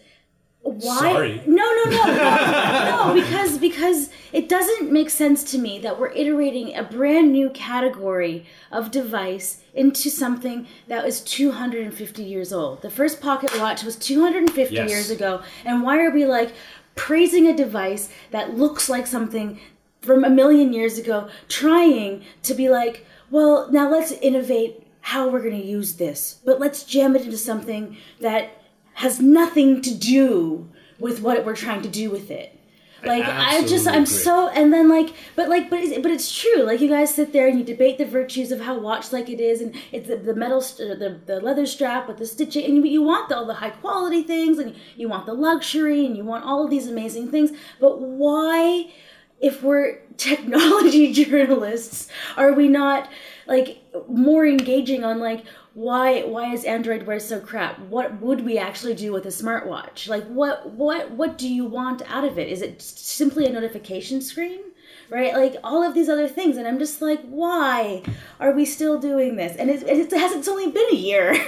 why? Sorry. No, no, no, no. Because because it doesn't make sense to me that we're iterating a brand new category of device into something that was 250 years old. The first pocket watch was 250 Yes. years ago, and why are we like praising a device that looks like something from a million years ago, trying to be like, well, now let's innovate how we're going to use this, but let's jam it into something that has nothing to do with what we're trying to do with it. Like I just I'm agree. so and then like but like but it's, but it's true like you guys sit there and you debate the virtues of how watch like it is and it's the, the metal st- the, the leather strap with the stitching and you, you want the, all the high quality things and you want the luxury and you want all of these amazing things but why if we're technology journalists are we not like more engaging on like why why is android wear so crap? What would we actually do with a smartwatch? Like what what what do you want out of it? Is it simply a notification screen right? Like all of these other things. And i'm just like why are we still doing this? And it, it hasn't it's only been a year.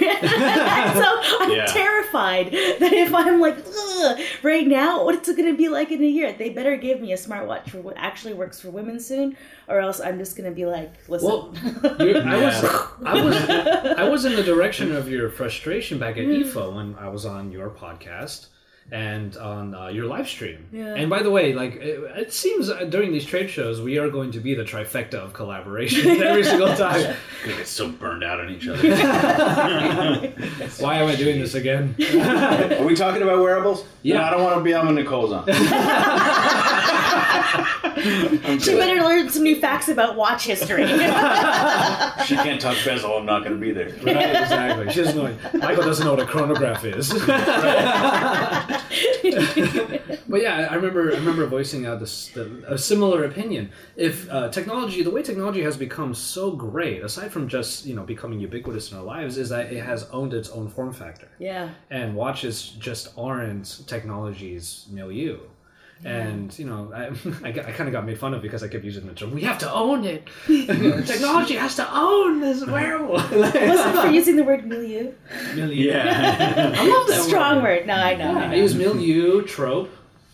So i'm Yeah. terrified that if i'm like Ugh, right now what's it going to be like in a year. They better give me a smartwatch for what actually works for women soon or else i'm just going to be like listen. Well, I was, I was, I was in the direction of your frustration back at hmm. IFA when I was on your podcast and on uh, your live stream. Yeah. And by the way, like it, it seems uh, during these trade shows, we are going to be the trifecta of collaboration every single time. Gonna get so burned out on each other. Why am I doing this again? Are we talking about wearables? Yeah. No, I don't want to be on Nicole's on. I'm she better learn some new facts about watch history She can't talk bezel. I'm not going to be there. Right, exactly. She doesn't know. Michael doesn't know what a chronograph is. but yeah, I remember. I remember voicing out this the, a similar opinion. If uh, technology, the way technology has become so great, aside from just you know becoming ubiquitous in our lives, is that it has owned its own form factor. yeah And watches just aren't technology's milieu. And you know, I, I, I kind of got made fun of because I kept using the term. We have to own it. Technology has to own this wearable. was it for using the word milieu Milieu. Yeah. I love that strong word. word no i know, I I know. use milieu, trope.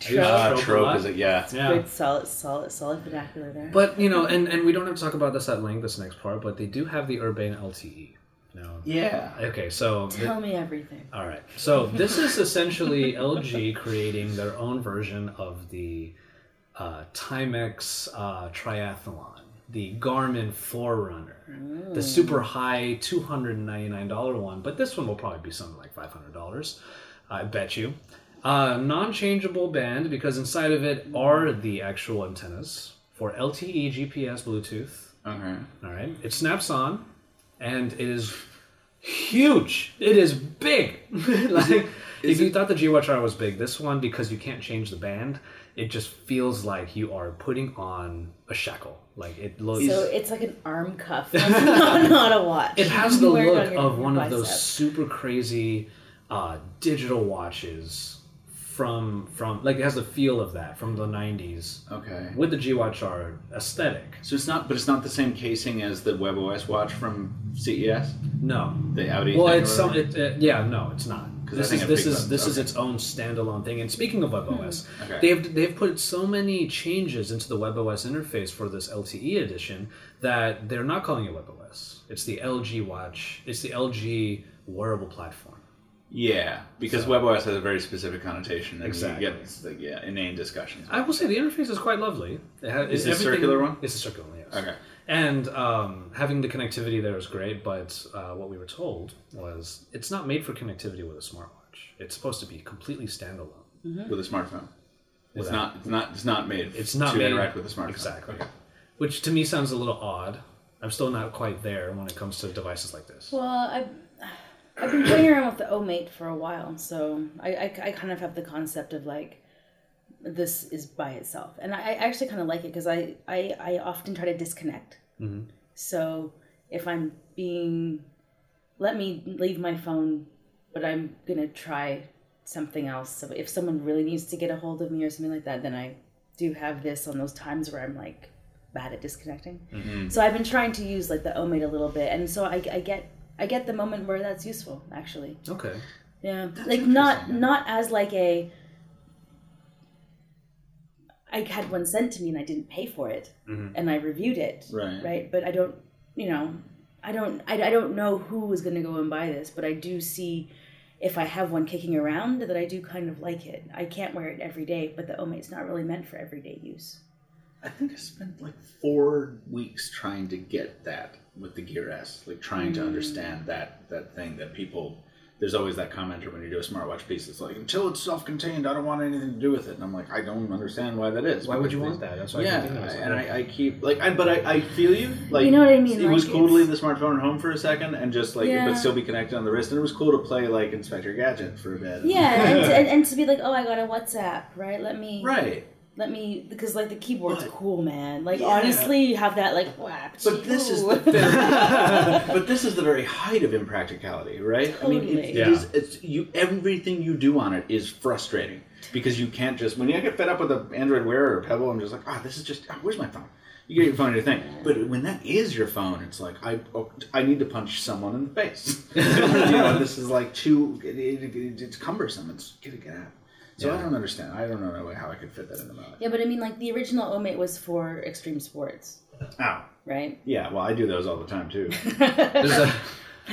I use Ah, trope is it? Yeah. Yeah. good solid solid solid vernacular there But you know, and, and we don't have to talk about this at length this next part, but they do have the Urbane LTE. No. Yeah. Okay, so tell me everything all right. So this is essentially LG creating their own version of the uh, Timex uh, triathlon, the Garmin Forerunner, the super high two hundred and ninety nine dollar one. But this one will probably be something like five hundred dollars, I bet you. Uh, non-changeable band because inside of it are the actual antennas for LTE, GPS, Bluetooth. Okay. All right. It snaps on, and it is huge. It is big. like if you thought the G Watch R was big, this one because you can't change the band, it just feels like you are putting on a shackle. Like it looks. so it's like an arm cuff not, not a watch it has the wear it look on your- of your one of those bicep. super crazy uh, digital watches from from like it has the feel of that from the 90s Okay. with the G Watch R aesthetic. So it's not, but it's not the same casing as the WebOS watch from CES, No, the Audi. Well, it's some. It, uh, yeah, no, it's not. This is this is this is its own standalone thing. And speaking of WebOS, Okay. they've they've put so many changes into the WebOS interface for this LTE edition that they're not calling it WebOS. It's the LG Watch. It's the LG wearable platform. Yeah, because WebOS has a very specific connotation. And Exactly. You get like, yeah, inane discussions. I will say the interface is quite lovely. It ha- Is it's it a circular one? It's a circular one. Yes. Okay. And um, having the connectivity there is great, but uh, what we were told was it's not made for connectivity with a smartwatch. It's supposed to be completely standalone. With a smartphone. It's Without- not. It's not. It's not made. It's not to made- interact with a smartphone. Exactly. Okay. Which to me sounds a little odd. I'm still not quite there when it comes to devices like this. Well, I've, I've been playing around with the O-Mate for a while, so I, I, I kind of have the concept of like this is by itself, and I, I actually kind of like it because I, I I often try to disconnect. Mm-hmm. So if I'm being, let me leave my phone, but I'm gonna try something else. So if someone really needs to get a hold of me or something like that, then I do have this on those times where I'm like bad at disconnecting. Mm-hmm. So I've been trying to use like the O-Mate a little bit, and so I, I get I get the moment where that's useful actually. Okay. Yeah, like not not as like a. I had one sent to me and I didn't pay for it, Mhm. and I reviewed it. Right. Right. But I don't, you know, I don't, I, I don't know who is going to go and buy this, but I do see. If I have one kicking around, that I do kind of like it. I can't wear it every day, but the Omate's not really meant for everyday use. I think I spent like four weeks trying to get that with the Gear S, like trying to understand mm. that that thing that people. There's always that commenter when you do a smartwatch piece. It's like until it's self-contained, I don't want anything to do with it. And I'm like, I don't understand why that is. Why would you want that? That's why yeah, thinking it's and I, I keep like, I, but I, I feel you. Like You know what I mean, It was like, cool to leave the smartphone at home for a second and just like, Yeah. but still be connected on the wrist. And it was cool to play like Inspector Gadget for a bit. Yeah, and, to, and, and to be like, oh, I got a WhatsApp, right? Let me, right. Let me, because like the keyboard's But- cool, man. Like Yeah. honestly, you have that like whack. But this is Ooh. the but this is the very height of impracticality, right? I mean, it, Yeah. is- it's you. Everything you do on it is frustrating because you can't just. When you get fed up with an Android Wear or Pebble, I'm just like, ah, this is just. ah, where's my phone? You get your phone and your thing, but when that is your phone, it's like I oh, I need to punch someone in the face. you know, this is like too. It, it, it, it's cumbersome. It's get it get out. So I don't understand. I don't know how I could fit that in the life. yeah, but I mean, like the original Omate was for extreme sports, Ow. right? Yeah. Well, I do those all the time too. There's a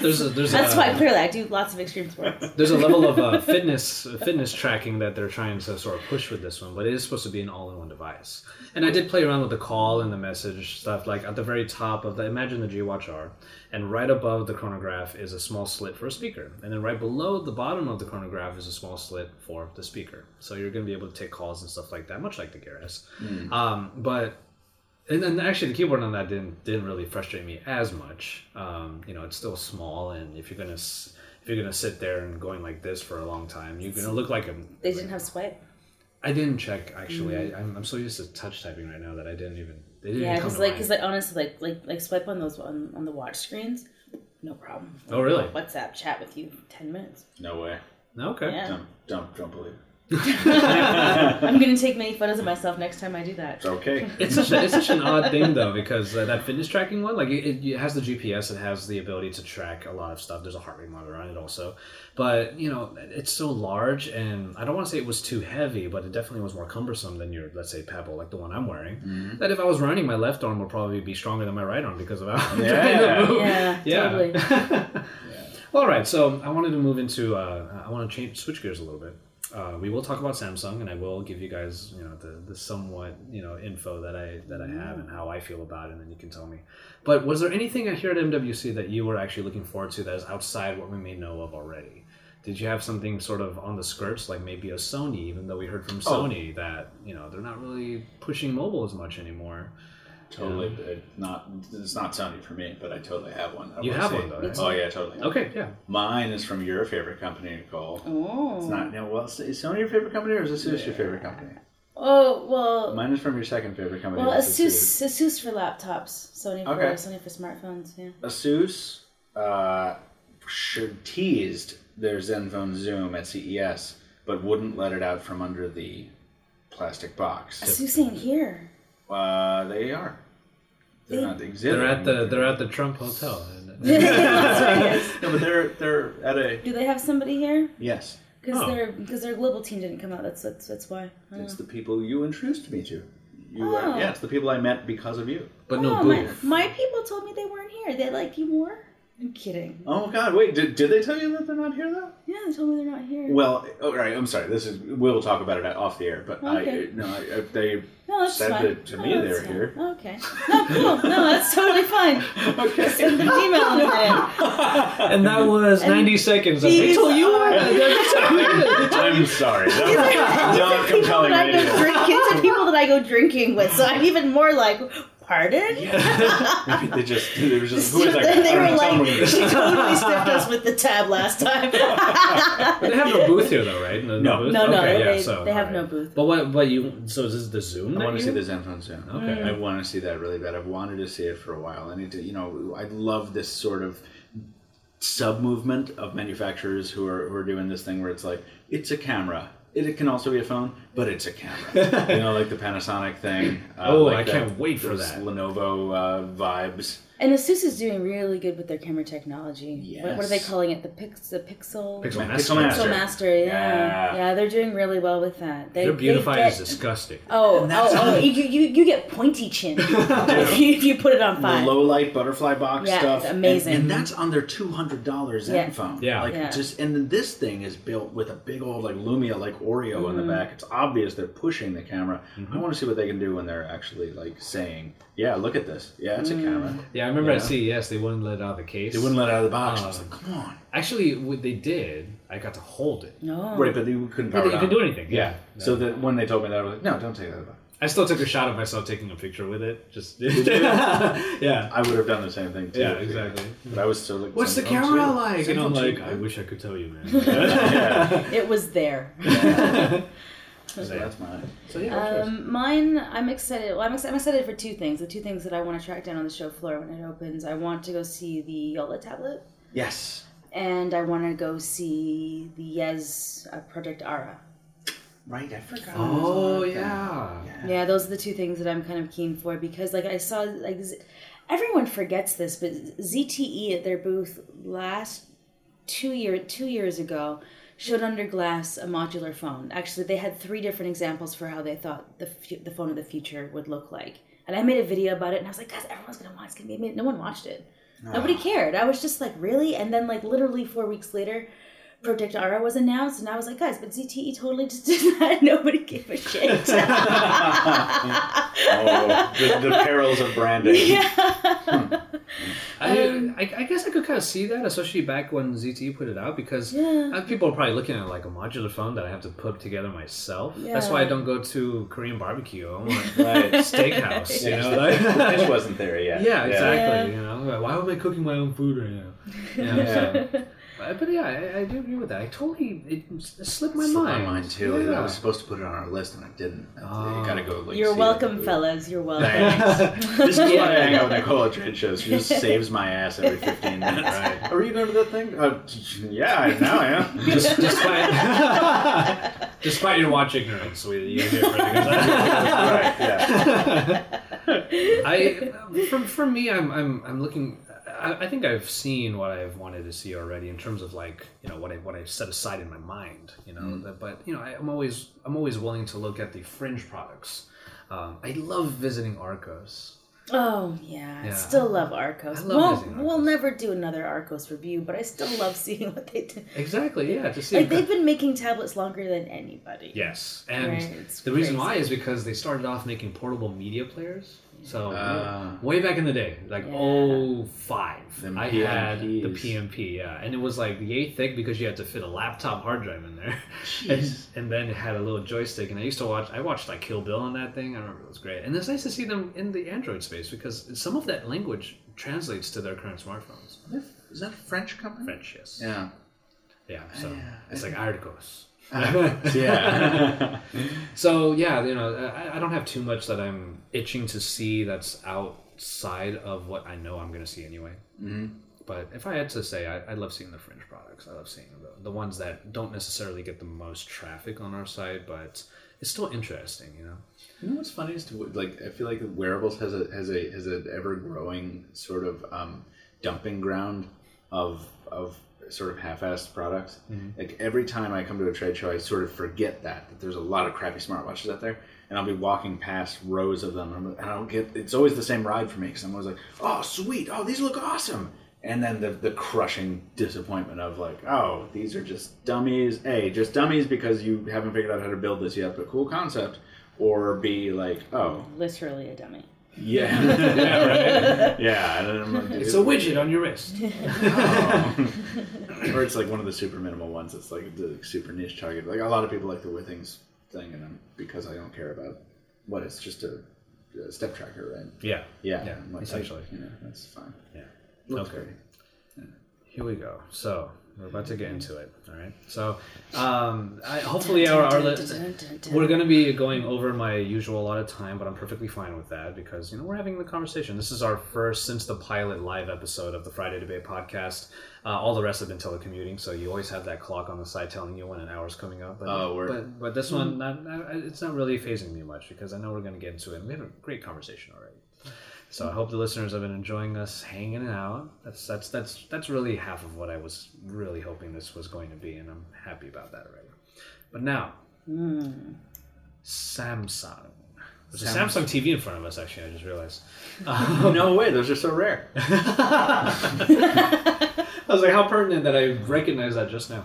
there's a there's That's a, why clearly I do lots of extreme sports. there's a level of uh, fitness fitness tracking that they're trying to sort of push with this one, but it is supposed to be an all-in-one device. And I did play around with the call and the message stuff. Like at the very top of the imagine the G Watch R, and right above the chronograph is a small slit for a speaker, and then right below the bottom of the chronograph is a small slit for the speaker. So you're going to be able to take calls and stuff like that, much like the Gear S. Um, but and then actually the keyboard on that didn't didn't really frustrate me as much. Um, you know, it's still small, and if you're gonna if you're gonna sit there and going like this for a long time, you're gonna look like a. They didn't have swipe. I didn't check actually. I, I'm, I'm so used to touch typing right now that I didn't even. They didn't Yeah, come because to like, because like honestly, like like like swipe on those on, on the watch screens, no problem. Oh, really? WhatsApp chat with you ten minutes. No way. okay. Yeah, Don't don't don't believe. it. I'm gonna take many photos of myself next time I do that. Okay. It's such, a, it's such an odd thing though because uh, that fitness tracking one, like it, it has the GPS, it has the ability to track a lot of stuff. There's a heart rate monitor on it also, but you know it's so large, and I don't want to say it was too heavy, but it definitely was more cumbersome than your let's say Pebble, like the one I'm wearing. Mm-hmm. That if I was running, my left arm would probably be stronger than my right arm because of how I'm Yeah. trying to move. Yeah, totally. Well, all right, so I wanted to move into. Uh, I want to change switch gears a little bit. Uh, we will talk about Samsung, and I will give you guys, you know, the, the somewhat, you know, info that I that I have and how I feel about it, and then you can tell me. But was there anything here at MWC that you were actually looking forward to that is outside what we may know of already? Did you have something sort of on the skirts, like maybe a Sony, even though we heard from Oh. Sony that you know they're not really pushing mobile as much anymore? Totally. It, not it's not Sony for me, but I totally have one. I You have see one, it. though, right? Oh yeah, totally. Okay, yeah. Mine is from your favorite company, Nicole. Oh. It's not. No, well, is Sony your favorite company or is Asus your favorite company? Oh well. Mine is from your second favorite company. Well, which is Asus, Asus for laptops, Sony for Okay. Sony for smartphones. Yeah. Asus uh, sure teased their Zenfone Zoom at CES, but wouldn't let it out from under the plastic box. Asus ain't here. Uh, they are. They're not exhibiting. They're at the they're at the Trump Hotel. That's no, but they're they're at a Do they have somebody here? yes. Because Oh. their because their global team didn't come out. That's that's that's why. I It's the people you introduced me to. You Oh. are, yeah, it's the people I met because of you. but no oh, my, my people told me they weren't here. They like you more. I'm kidding. Oh God, wait, did, did they tell you that they're not here though? Yeah, they told me they're not here. Well, all right, I'm sorry. This is we'll talk about it off the air, but Okay. I no, I, uh, they no, that's said fine. that to Oh, me they that's were fine. here. Okay. No, cool. No, that's totally fine. okay. Send an email in a minute. And that was And 90 seconds. Of, they these told you. are- I'm sorry. That was not people compelling that I go video. drink, it's the people that I go drinking with. So I'm even more like, pardon? Maybe they just they were just who is that guy? they were like, me. she totally stiffed us with the tab last time. But they have no booth here, though, right? No, No. booth? No, no, Okay, yeah, they- so, they have alright. no booth. But what? But you? So is this the Zoom? I want to you- see the Zenfone Zoom. Okay. Mm-hmm. I want to see that really bad. I've wanted to see it for a while. I need to, you know, I love this sort of sub movement of manufacturers who are who are doing this thing where it's like it's a camera. It, it can also be a phone, but it's a camera. you know, like the Panasonic thing. Uh, Oh, like I that- can't wait for that. Lenovo uh, vibes. And Asus is doing really good with their camera technology. What, what are they calling it? The pix, the Pixel. Pixel Pixel Master. Master. Pixel Master. Yeah. Yeah. yeah, they're doing really well with that. They, Their they beautified get- is disgusting. Oh, And that's oh, oh! You, you you get pointy chin if, you, if you put it on fire. the low light butterfly box Yeah, stuff. it's and- amazing. And, that's on their two hundred dollars Yeah. Zenfone. Yeah. Like Yeah. just and then this thing is built with a big old like Lumia like Oreo Mm-hmm. on the back. It's obvious they're pushing the camera. I want to see what they can do when they're actually like saying, "Yeah, look at this. Yeah, it's a camera." Yeah, I remember Yeah. at CES they wouldn't let it out of the case. They wouldn't let it out of the box. I Uh, was like, "Come on." Actually, what they did, I got to hold it. no. Right, but they couldn't But power you it can on. do anything. Yeah. So that when they told me that, I was like, "No, don't take that out of the box." I still took a shot of myself taking a picture with it. Just yeah, I would have done the same thing too. yeah, exactly. But I was still like, What's the camera two. like? And I'm like. I wish I could tell you, man. yeah. It was there. So that's mine. so yeah. Um, mine, I'm excited. Well, I'm, excited, I'm excited for two things. The two things that I want to track down on the show floor when it opens. I want to go see the Jolla tablet, Yes. and I want to go see the Yes uh, Project Ara. Right, I forgot. oh about that. yeah. Yeah, those are the two things that I'm kind of keen for because, like, I saw like Z- everyone forgets this, but ZTE at their booth last two year two years ago showed under glass a modular phone. Actually, they had three different examples for how they thought the fu- the phone of the future would look like, and I made a video about it, and I was like, guys, everyone's gonna watch. It's gonna be amazing." no one watched it. Ah. Nobody cared. I was just like, really? And then, like, literally four weeks later. Project Ara was announced, and I was like, guys, but ZTE totally just did that. Nobody gave a shit. Oh, the, the perils of branding. yeah. Hmm. I, um, I, I guess I could kind of see that, especially back when ZTE put it out, because Yeah. people are probably looking at like a modular phone that I have to put together myself. That's why I don't go to Korean barbecue. I want Right. steakhouse, you know? The Like, fish wasn't there yet. yeah, exactly. Yeah. You know, why am I cooking my own food right now? Yeah. Yeah. But, but yeah, I, I do agree with that. I totally it slipped my Slipped mind. my mind too. Yeah. I was supposed to put it on our list and I didn't. I Oh. gotta go. Like, You're welcome, fellas. You're welcome. Thanks. this is why I hang out with Nicole at trade shows. She just saves my ass every 15 minutes. Right. Are you going to that thing? Uh, yeah, I- now I am. Just, despite, despite your watch ignorance, we you hear pretty good. right. Yeah. I for, for me, I'm I'm I'm looking. I, I think I've seen what I've wanted to see already in terms of like you know what I what I set aside in my mind. You know, but you know I, I'm always I'm always willing to look at the fringe products. Um, I love visiting Archos. Oh yeah, I still love Archos. I love We'll, visiting we'll never do another Archos review, but I still love seeing what they do. Exactly. Yeah. To see. Like they've been making tablets longer than anybody. Yes, and Right, it's the reason why is because they started off making portable media players. So Ah. way back in the day, like Yeah. oh five, Them I had the PMP, yeah, and it was like yay thick because you had to fit a laptop hard drive in there, and, and then it had a little joystick. And I used to watch, I watched like Kill Bill on that thing. I don't remember it was great, and it's nice to see them in the Android space because some of that language translates to their current smartphones. Is that French company? French, yes, Yeah. yeah. So Yeah. it's like Archos. Yeah. So yeah, you know, I, I don't have too much that I'm itching to see that's outside of what I know I'm going to see anyway. Mm-hmm. But if I had to say, I, I love seeing the fringe products. I love seeing the, the ones that don't necessarily get the most traffic on our site, but it's still interesting, you know. You know what's funny is to like I feel like wearables has a has a has an ever growing sort of um, dumping ground of of sort of half-assed products. Mm-hmm. Like every time I come to a trade show, I sort of forget that that there's a lot of crappy smartwatches out there, and I'll be walking past rows of them, and I'm- and I'll get it's always the same ride for me because I'm always like, oh sweet, oh these look awesome. And then the, the crushing disappointment of like, oh, these are just dummies. A, just dummies because you haven't figured out how to build this yet, but cool concept or be like, oh, Literally a dummy. Yeah, yeah, right? yeah. And then I'm It's a widget on your wrist. oh. or it's like one of the super minimal ones. It's like the super niche target. Like a lot of people like the Withings thing, and I'm, because I don't care about what it's just a, a step tracker, right? Yeah. Yeah, Yeah, I'm like, essentially. I, you know, that's fine. Yeah. Looks Okay. great. Here we go. So we're about to get into it. All right. So um, I, hopefully our, our li- we're going to be going over my usual lot of time, but I'm perfectly fine with that because you know we're having the conversation. This is our first since the pilot live episode of the Friday Debate podcast. Uh, all the rest have been telecommuting, so you always have that clock on the side telling you when an hour's coming up. But, Oh, word. but but this one, not, not, it's not really fazing me much because I know we're going to get into it. and We had a great conversation already. So I hope the listeners have been enjoying us hanging out. That's that's that's that's really half of what I was really hoping this was going to be, and I'm happy about that already. But now, hmm. Samsung. There's a Samsung TV in front of us. Actually, I just realized. no way, those are so rare. I was like, how pertinent that I recognize that just now.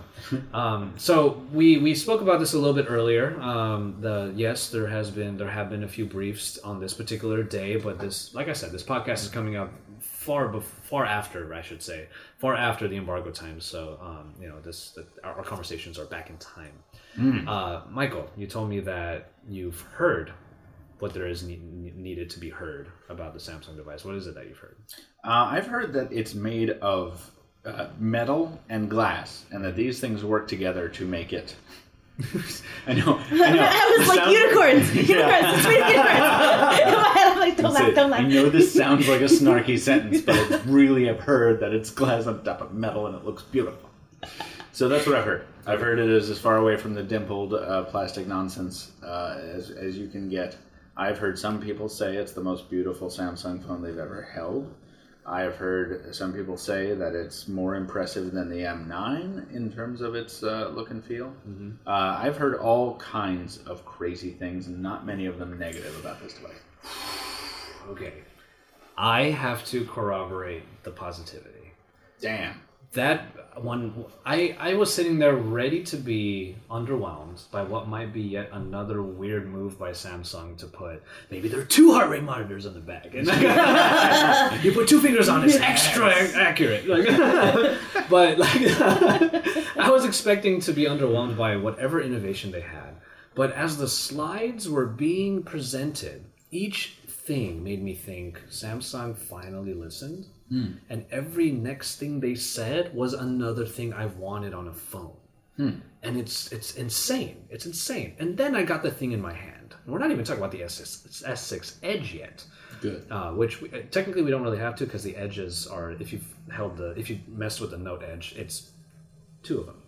Um, so we we spoke about this a little bit earlier. Um, the yes, there has been there have been a few briefs on this particular day, but this, like I said, this podcast is coming out far bef- far after, I should say, far after the embargo time. So um, you know, this the, our, our conversations are back in time. Uh, Michael, you told me that you've heard what there is ne- ne- needed to be heard about the Samsung device. What is it that you've heard? Uh, I've heard that it's made of uh, metal and glass, and that these things work together to make it. I know. I know. I was It like sounds unicorns, unicorns, it's unicorns. In my head, I'm like, don't laugh, don't laugh. I know this sounds like a snarky sentence, but it's really I've heard that it's glass on top of metal and it looks beautiful. So that's what I've heard. I've heard it is as far away from the dimpled uh, plastic nonsense uh, as, as you can get. I've heard some people say it's the most beautiful Samsung phone they've ever held. I have heard some people say that it's more impressive than the M9 in terms of its uh, look and feel. Uh, I've heard all kinds of crazy things, and not many of them negative about this device. Okay. I have to corroborate the positivity. Damn. That one, I, I was sitting there ready to be underwhelmed by what might be yet another weird move by Samsung to put maybe there are two heart rate monitors on the back, and you put two fingers on, it's extra accurate. Like, but like, I was expecting to be underwhelmed by whatever innovation they had, but as the slides were being presented, each thing made me think Samsung finally listened. And every next thing they said was another thing I've wanted on a phone. And it's it's insane. It's insane. And then I got the thing in my hand. And we're not even talking about the S6, S6 Edge yet. Good. Uh, which we, uh, technically we don't really have to because the edges are if you've held the if you messed with the Note Edge, it's two of them.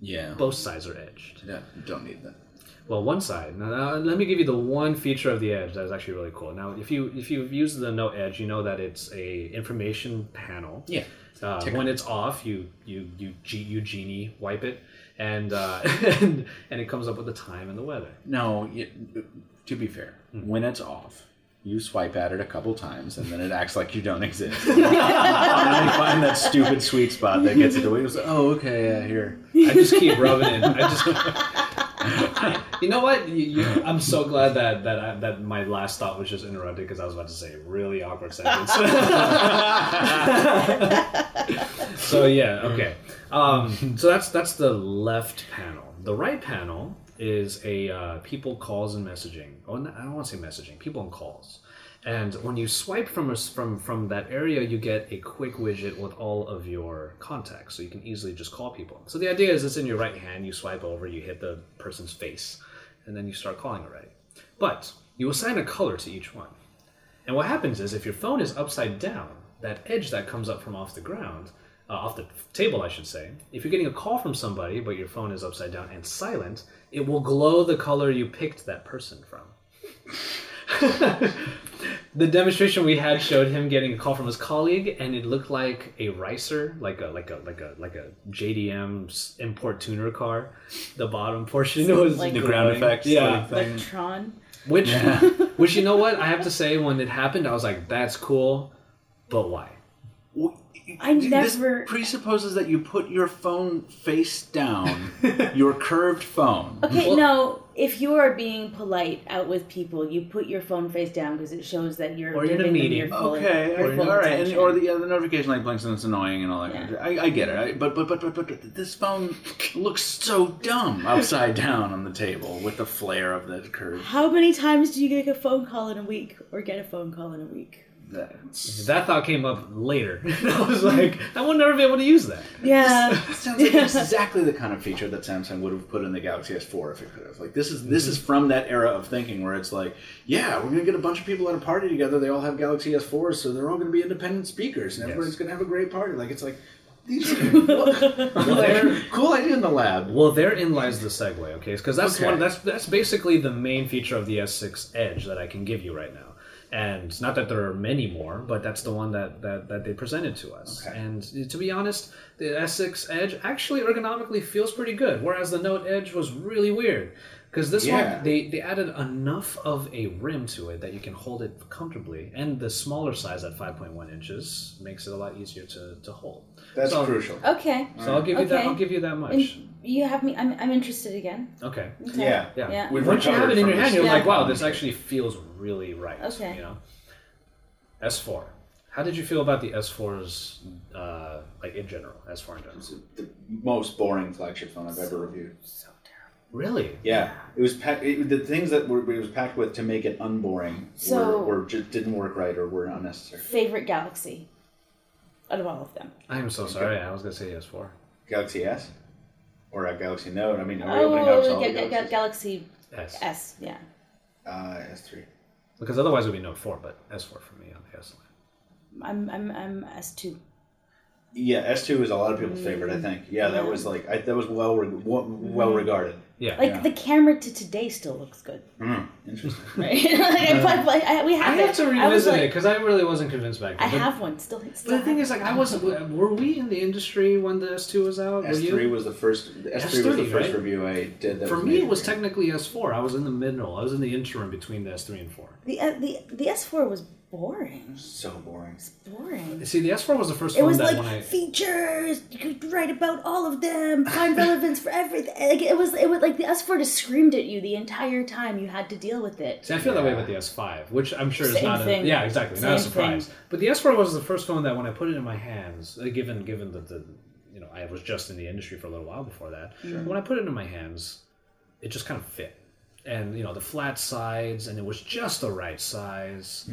Yeah. Both sides are edged. Yeah, don't need that. Well, one side. Now, let me give you the one feature of the Edge that is actually really cool. Now, if you if you've used the Note Edge, you know that it's a information panel. Yeah. Uh, when it's off, you you you you genie wipe it, and, uh, and and it comes up with the time and the weather. No, to be fair, when it's off, you swipe at it a couple times, and then it acts like you don't exist. and then you find that stupid sweet spot that gets it away. It's like, oh, okay, yeah, here. I just keep rubbing it. I just. you know what? You, you, I'm so glad that that I, that my last thought was just interrupted because I was about to say a really awkward sentence. so yeah, okay. Um, so that's that's the left panel. The right panel is a uh, people calls and messaging. Oh, I don't want to say messaging. People and calls. And when you swipe from us from from that area, you get a quick widget with all of your contacts, so you can easily just call people. So the idea is, it's in your right hand. You swipe over, you hit the person's face, and then you start calling already. But you assign a color to each one. And what happens is, if your phone is upside down, that edge that comes up from off the ground, uh, off the table, I should say, if you're getting a call from somebody, but your phone is upside down and silent, it will glow the color you picked that person from. the demonstration we had showed him getting a call from his colleague, and it looked like a ricer, like a like a like a like a JDM import tuner car. The bottom portion was Like- The ground glowing. effects Yeah, thing. Like Tron. which, which you know what I have to say when it happened, I was like, "That's cool," but why? I This never- presupposes that you put your phone face down, your curved phone. Okay, Well- no. If you are being polite out with people, you put your phone face down because it shows that you're Or in a giving them meeting. your full, Okay, your all full right, and, attention. or the, uh, the notification light blinks and it's annoying and all that. kind of Yeah. I, I get it, I, but, but but but but this phone looks so dumb upside down on the table with the flare of the curve. How many times do you get a phone call in a week, or get a phone call in a week? That's, That thought came up later. I was like, I will never be able to use that. Yeah. sounds like exactly the kind of feature that Samsung would have put in the Galaxy S4 if it could have. Like this is this mm-hmm. is from that era of thinking where it's like, yeah, we're gonna get a bunch of people at a party together. They all have Galaxy S4s, so they're all gonna be independent speakers, and everybody's gonna have a great party. Like it's like. These are there- cool idea in the lab. Well, therein lies the segue, okay? Because that's Okay. one. That's that's basically the main feature of the S6 Edge that I can give you right now. And not that there are many more, but that's the one that, that, that they presented to us. Okay. And to be honest, the S6 Edge actually ergonomically feels pretty good, whereas the Note Edge was really weird. Because this Yeah. one, they, they added enough of a rim to it that you can hold it comfortably. And the smaller size at 5.1 inches makes it a lot easier to, to hold. That's So- crucial. Okay. So I'll give you that. I'll give you that much. And you have me. I'm, I'm interested again. Okay. Okay. Yeah. Yeah. Yeah. We've Once you have it in your hand, you're Yeah. like, wow, this actually feels really right. Okay. You know. S4. How did you feel about the S4s, uh, like in general, S4 in general? It's the most boring flagship phone I've ever reviewed. So terrible. Really? Yeah, it was packed. It, the things that were, it was packed with to make it unboring So- were, were just didn't work right or were unnecessary. Favorite Galaxy. Out of all of them. I am so sorry. I was gonna say S4. Galaxy S or a Galaxy Note. I mean, are we opening up Oh, all Ga- the Ga- Ga- Galaxy S. S. Yeah. Uh, S3. Because otherwise it would be Note 4, but S4 for me on the S line. I'm I'm I'm S two. Yeah, S2 is a lot of people's favorite. I think. Yeah, that Yeah. was like I, that was well re- well regarded. Yeah. Like Yeah. the camera to today still looks good, Mm, interesting. right? like, I, put- like, I, we I have have it. to I was revisit like, it because I really wasn't convinced back then. I have one still. still But the thing is, like, I wasn't. Were we in the industry when the S2 was out? S3 was the first. S3 was the first right? review I did. That For me, it was technically S4. I was in the middle. I was in the interim between the S3 and 4. the uh, the the S four was boring. so boring. Boring. See, the S4 was the first It phone was that like when I. features. You could write about all of them. Find relevance for everything. Like it was. It was like the S four just screamed at you the entire time. You had to deal with it. See, I feel that way Yeah. with the S5, which I'm sure is not. thing. A, yeah, exactly. not a Same surprise. But the S4 was the first phone that when I put it in my hands, uh, given given that the, you know, I was just in the industry for a little while before that. When I put it in my hands, it just kind of fit, and you know, the flat sides, and it was just the right size.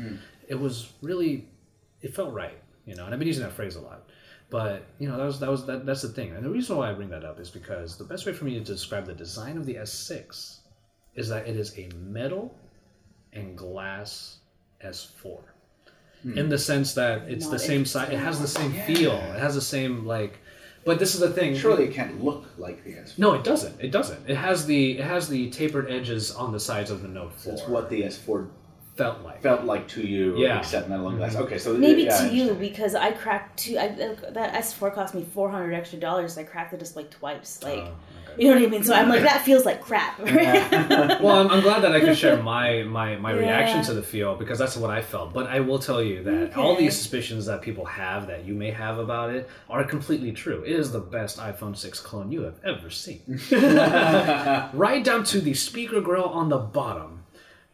It was really, it felt right, you know. And I've been using that phrase a lot. But you know that was that was that, that's the thing, and the reason why I bring that up is because the best way for me to describe the design of the S6 is that it is a metal and glass S4. Hmm. In the sense that it's the same size, it has the same feel, it has the same like. But this is the thing. Surely it can't look like the S4. No, it doesn't. It doesn't. It has the it has the tapered edges on the sides of the Note 4. That's what the S4 felt like. felt like to you. Yeah. Except metal and glass. Okay, so Maybe yeah, to you because I cracked two. I, that S four cost me four hundred extra dollars. I cracked the display twice. Oh, like, Oh, you know what I mean? So I'm like, that feels like crap. well, I'm, I'm glad that I could share my my, my reaction to the feel because that's what I felt. But I will tell you that all these suspicions that people have that you may have about it are completely true. It is the best iPhone 6 clone you have ever seen. right down to the speaker grill on the bottom.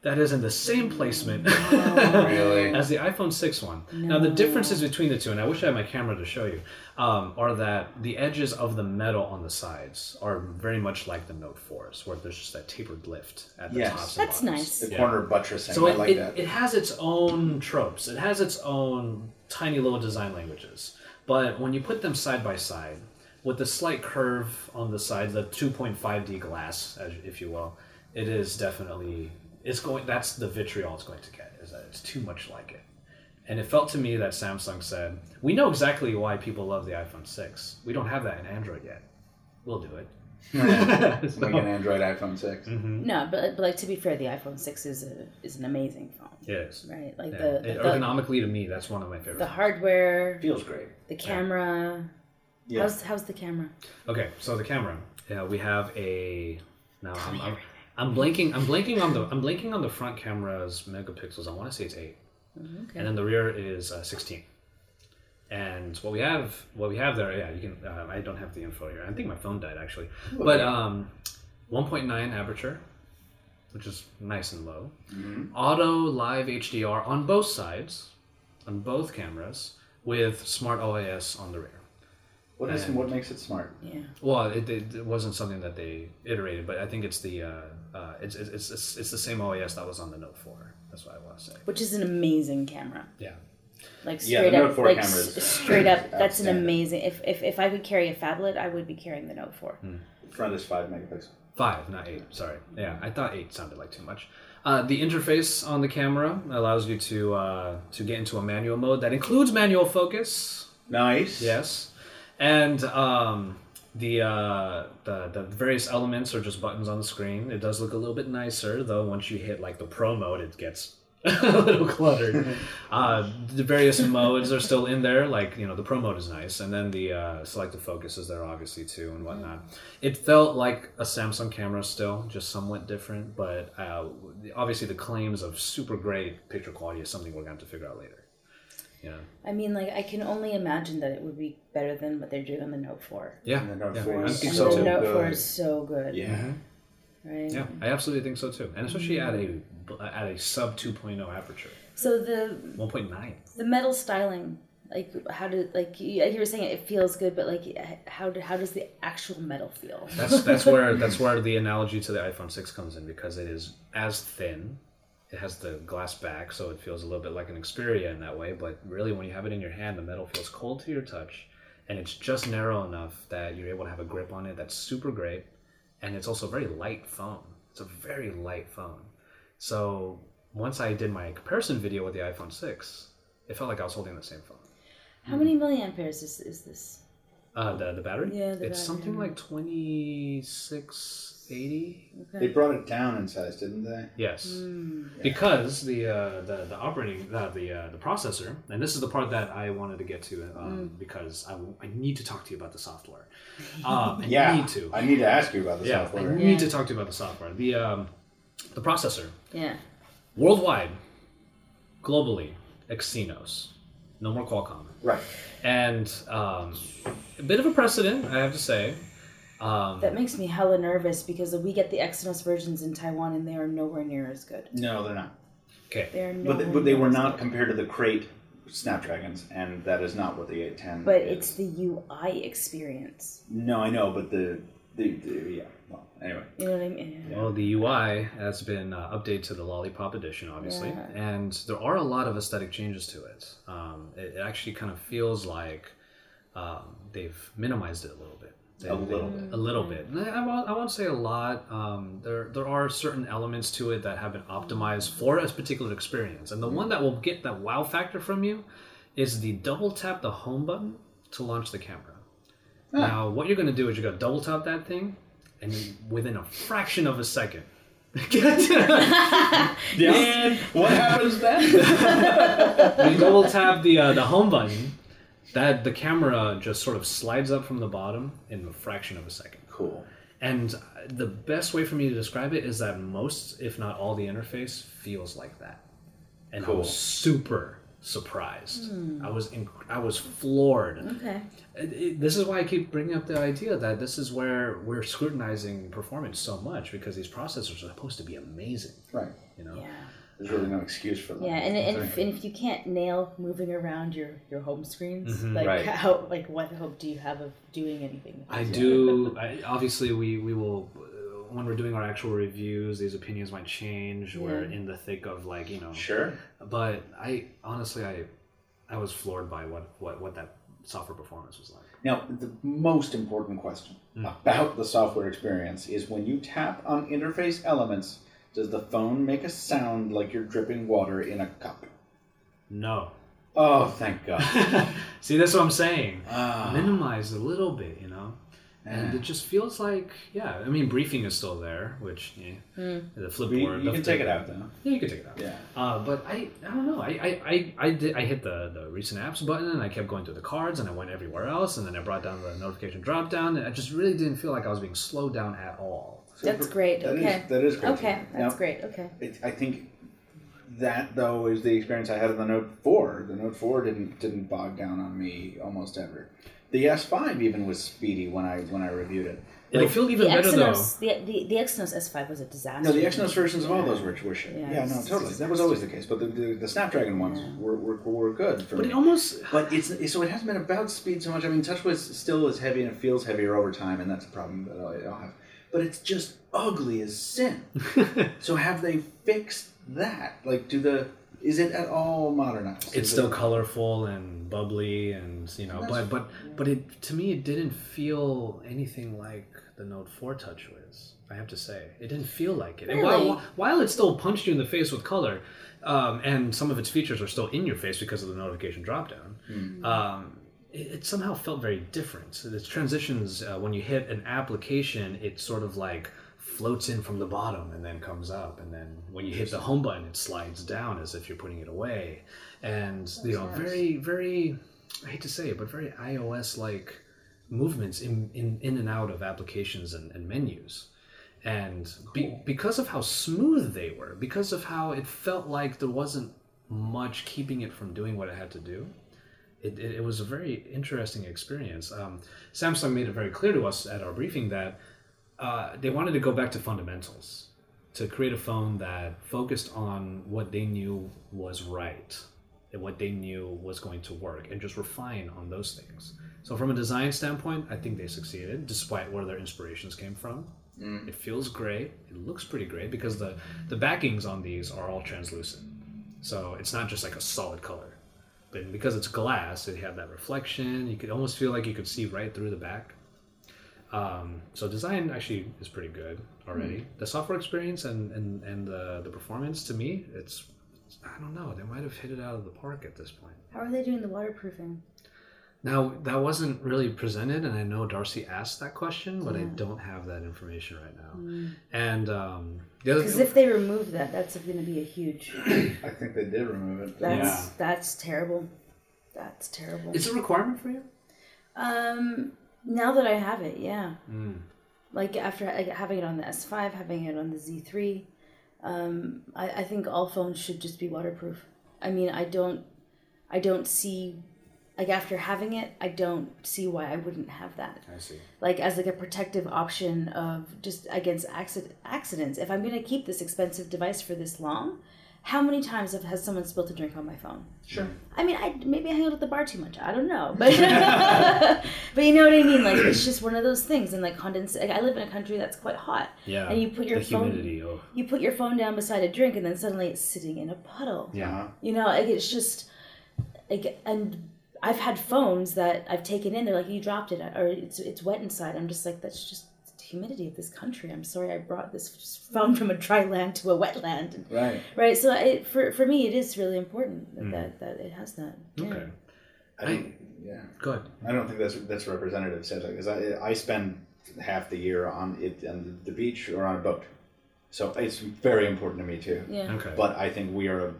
That is in the same placement Really? as the iPhone 6 one. Now, the differences between the two, and I wish I had my camera to show you, um, are that the edges of the metal on the sides are very much like the Note 4s, where there's just that tapered lift at the top. Yes. tops and That's bottoms. nice. The Yeah. corner buttressing. So I it, like it, that. it has its own tropes. It has its own tiny little design languages. But when you put them side by side, with the slight curve on the sides, the 2.5D glass, as, if you will, it is definitely it's going. That's the vitriol it's going to get. Is that it's too much like it. And it felt to me that Samsung said, "We know exactly why people love the iPhone 6. We don't have that in Android yet. We'll do it." So- like an Android iPhone 6. Mm-hmm. no, but but like to be fair, the iPhone six is a is an amazing phone, yes right? Like Yeah. the It- the, ergonomically, to me, that's one of my favorite. the phones. hardware, Feels great. the camera. Yeah. How's how's the camera? Okay, so the camera. Yeah, we have a. Now I'm, I'm, I'm blanking. I'm blanking on the. I'm blanking on the front camera's megapixels. I want to say it's eight, Okay. and then the rear is uh, sixteen. And what we have, what we have there, yeah, you can. Uh, I don't have the info here. I think my phone died actually, but um, 1.9 aperture, which is nice and low. Auto live HDR on both sides, on both cameras, with smart OIS on the rear. What is And- what makes it smart? Yeah. Well, it, it, it wasn't something that they iterated, but I think it's the uh, uh, it's, it's, it's, it's the same OIS that was on the Note 4. That's what I want to say. Which is an amazing camera. Yeah. Like Yeah, straight the Note up, 4 like camera s- straight up. That's an amazing. If, if if I could carry a phablet, I would be carrying the Note Four. Hmm. Front is five megapixels. Five, not eight. Sorry. Yeah, I thought eight sounded like too much. Uh, the interface on the camera allows you to uh, to get into a manual mode that includes manual focus. Nice. Yes, and um, the, uh, the the various elements are just buttons on the screen. It does look a little bit nicer, though. Once you hit like the pro mode, it gets a little cluttered. uh, the various modes are still in there. Like you know, the pro mode is nice, and then the uh, selective focus is there obviously too, and whatnot. It felt like a Samsung camera still, just somewhat different. But uh, obviously, the claims of super great picture quality is something we're going to have to figure out later. Yeah, I mean, like I can only imagine that it would be better than what they're doing on the Note Four. yeah, And the Note yeah. 4 is think And so so the too. Note Four good. is so good. Yeah. Mm-hmm. Right. Yeah, I absolutely think so too, and especially at a at a sub 2.0 aperture, So the 1.9. the metal styling, like how did like you, you were saying it feels good, but like how do, how does the actual metal feel? That's that's where that's where the analogy to the iPhone 6 comes in because it is as thin it has the glass back, so it feels a little bit like an Xperia in that way. But really, when you have it in your hand, the metal feels cold to your touch, and it's just narrow enough that you're able to have a grip on it that's super great. And it's also a very light phone. It's a very light phone. So once I did my comparison video with the iPhone 6, it felt like I was holding the same phone. How mm. many milliampers is, is this? Uh, the, the battery? Yeah, the it's battery. something like 26, eighty. Okay. They brought it down in size, didn't they? Yes, mm. yeah. because the, uh, the the operating uh, the uh, the processor, and this is the part that I wanted to get to um, mm. because I, I need to talk to you about the software. Um, I need to. I need to ask you about the yeah, software. I need yeah. to talk to you about the software. The um, the processor. Yeah. Worldwide, globally, Exynos. No more Qualcomm. Right. And um, a bit of a precedent, I have to say, um, That makes me hella nervous because we get the Exynos versions in Taiwan and they are nowhere near as good. No, they're not. okay, They are But nowhere they, but they were not good. compared to the crate Snapdragons, and that is not what the 810. But is. it's the UI experience. no, I know, but the the, the yeah. Well, anyway. You know what I mean? Yeah. Well, the UI has been uh, updated to the Lollipop edition, obviously, Yeah. and there are a lot of aesthetic changes to it. Um, it, it actually kind of feels like um, they've minimized it a little bit. A little bit. A little bit. I won't, I won't say a lot. Um, there, there are certain elements to it that have been optimized for a particular experience, and the one that will get that wow factor from you is the double tap the home button to launch the camera. Now, what you're going to do is you're going to double tap that thing, and within a fraction of a second, Yeah. what happens then? you double tap the uh, the home button, that the camera just sort of slides up from the bottom in a fraction of a second. cool. And the best way for me to describe it is that most, if not all, the interface feels like that. And I was super surprised. Hmm. I was inc- I was floored. Okay. It- it- this is why I keep bringing up the idea that this is where we're scrutinizing performance so much because these processors are supposed to be amazing. Right. You know. Yeah. There's really no excuse for that. Yeah, and, and, if, and if you can't nail moving around your, your home screens, like Right. how like what hope do you have of doing anything? I do. I, obviously, we we will uh, when we're doing our actual reviews. These opinions might change. We're in the thick of like you know. Sure. But I honestly, I I was floored by what what what that software performance was like. Now, the most important question about the software experience is when you tap on interface elements, does the phone make a sound like you're dripping water in a cup? No. Oh, thank God. See, that's what I'm saying. Ah. Minimized a little bit, you know. And Yeah. it just feels like, yeah. I mean, briefing is still there, which yeah, the flipboard. you the- can take it out, though. Yeah, you can take it out. Yeah. Uh, but I, I don't know. I, I, I, I, did, I hit the, the recent apps button and I kept going through the cards and I went everywhere else and then I brought down the notification drop down and I just really didn't feel like I was being slowed down at all. That's great. That is- okay. that is great. Okay, that's Now, great. Okay. It, I think that though is the experience I had on the Note Four. The Note Four didn't didn't bog down on me almost ever. The S5 even was speedy when I when I reviewed it. It'll Like- feel even The better though. The, the, the Exynos S5 was a disaster. No, the Exynos versions of all those were, were shit. Yeah, Yeah, no, totally. That was always the case. But the, the, the Snapdragon ones were, were, were good for But me. it almost. But it's so it hasn't been about speed so much. I mean, TouchWiz still is heavy and it feels heavier over time, and that's a problem that I'll, I'll have. But it's just ugly as sin. so have they fixed that? Like, do the is it at all modernized? It's Is still it, colorful and bubbly, and you know, but but but it to me it didn't feel anything like the Note 4 TouchWiz. I have to say, it didn't feel like it. And Really? while, while it still punched you in the face with color, um, and some of its features are still in your face because of the notification dropdown, um, it, somehow felt very different. So the transitions uh, when you hit an application, it sort of like floats in from the bottom and then comes up, and then when you hit the home button, it slides down as if you're putting it away, and you know, very very, I hate to say it, but very iOS like movements in, in in and out of applications and, and menus. And be, because of how smooth they were, because of how it felt like there wasn't much keeping it from doing what it had to do, it, it, it was a very interesting experience. Um, Samsung made it very clear to us at our briefing that uh, they wanted to go back to fundamentals to create a phone that focused on what they knew was right and what they knew was going to work and just refine on those things. So, from a design standpoint, I think they succeeded despite where their inspirations came from. It feels great. It looks pretty great because the, the backings on these are all translucent. So, it's not just like a solid color. But because it's glass, it had that reflection. You could almost feel like you could see right through the back. Um, so design actually is pretty good already. The software experience and and and the the performance to me, it's I don't know. They might have hit it out of the park at this point. How are they doing the waterproofing? Now that wasn't really presented, and I know Darcy asked that question, but I don't have that information right now. And um, the Because if they remove that, that's going to be a huge. I think they did remove it. That's Yeah. that's terrible. That's terrible. it's a requirement for you. Um, now that I have it, yeah. Mm. Like after like, having it on the S5, having it on the Z3, um, I, I think all phones should just be waterproof. I mean, I don't, I don't see, like after having it, I don't see why I wouldn't have that. I see. Like as like a protective option of just against accident accidents. If I'm gonna keep this expensive device for this long, how many times have, has someone spilled a drink on my phone? Sure. Mm. I mean, I maybe I hang out at the bar too much. I don't know, but but you know what I mean. Like it's just one of those things. And like condens. Like, I live in a country that's quite hot. Yeah. And you put your the phone. humidity. Oh. You put your phone down beside a drink, and then suddenly it's sitting in a puddle. Yeah. You know, like it's just like and. I've had phones that I've taken in. They're like, "You dropped it, or it's it's wet inside." I'm just like, "That's just the humidity of this country." I'm sorry, I brought this phone from a dry land to a wet land. And, Right. right. So it, for for me, it is really important that mm. that, that it has that. Yeah. Okay. I don't, yeah. Go ahead. I don't think that's that's representative, sadly, because I I spend half the year on it on the beach or on a boat, so it's very important to me too. Yeah. Okay. But I think we are a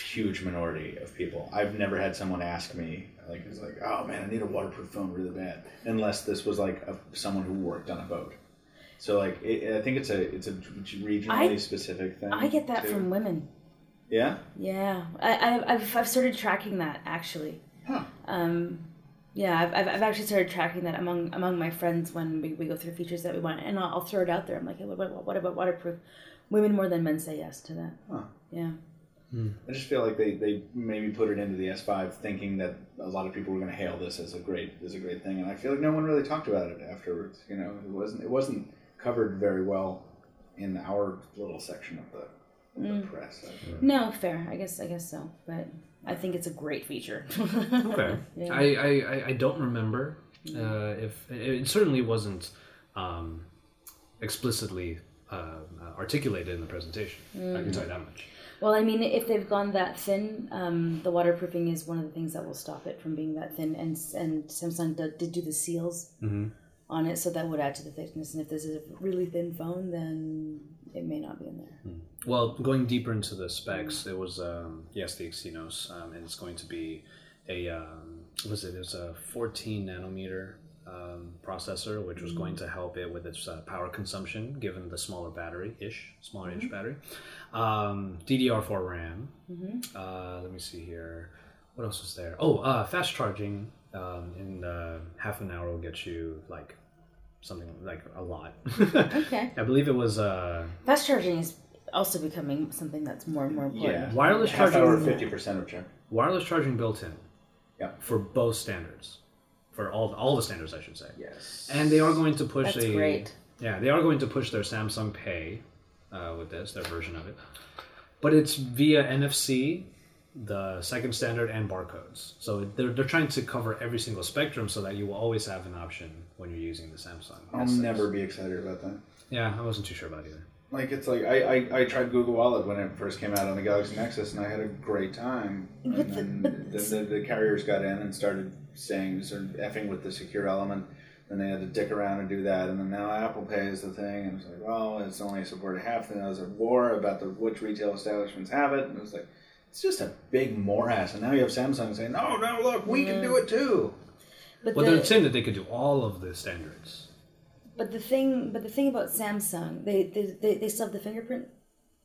huge minority of people. I've never had someone ask me like it's like, oh man, I need a waterproof phone really bad, unless this was like a, someone who worked on a boat. So like, it, I think it's a it's a regionally I- specific thing. I get that too. from women. yeah. Yeah, I, I've, I've started tracking that actually. Huh. Um, yeah, I've, I've, I've actually started tracking that among among my friends when we, we go through features that we want, and I'll, I'll throw it out there. I'm like, hey, what, what, what about waterproof? Women more than men say yes to that. Huh. Yeah. I just feel like they, they maybe put it into the S5 thinking that a lot of people were going to hail this as a great as a great thing, and I feel like no one really talked about it afterwards. You know, it wasn't it wasn't covered very well in our little section of the, of the press. No, fair. I guess I guess so, but I think it's a great feature. Okay. Yeah. I, I, I- I don't remember uh, if it, it certainly wasn't um, explicitly uh, uh, articulated in the presentation. I can tell you that much. Well, I mean, if they've gone that thin, um, the waterproofing is one of the things that will stop it from being that thin. And and Samsung did, did do the seals on it, so that would add to the thickness. And if this is a really thin phone, then it may not be in there. Well, going deeper into the specs, it was um, yes the Exynos, um, and it's going to be a um, what was it? It's a 14 nanometer um, processor, which was going to help it with its uh, power consumption, given the smaller battery ish, smaller inch battery. Um, DDR4 RAM. Uh, let me see here. What else was there? Oh, uh, fast charging. Um, in uh, half an hour will get you like something like a lot. Okay. I believe it was. Uh, Fast charging is also becoming something that's more and more important. Yeah, Wireless half charging- hour, fifty percent of charge. wireless charging built in. Yeah. For both standards, for all all the standards, I should say. Yes. And they are going to push That's a great. yeah they are going to push their Samsung Pay uh, with this their version of it, but it's via NFC, the second standard, and barcodes. So they're they're trying to cover every single spectrum so that you will always have an option when you're using the Samsung. I'll S6. never be excited about that. Yeah, I wasn't too sure about either. Like it's like I, I, I tried Google Wallet when it first came out on the Galaxy Nexus and I had a great time. And then the, the, the carriers got in and started saying sort of effing with the secure element Then they had to dick around and do that, and then now Apple Pay is the thing, and it's like, well, it's only supported half. Then there was a war about the which retail establishments have it, and it was like, it's just a big morass. And now you have Samsung saying, no, no, look, we can do it too. But Well, the, they're saying that they could do all of the standards. but the thing but the thing about Samsung, they they, they, they still have the fingerprint.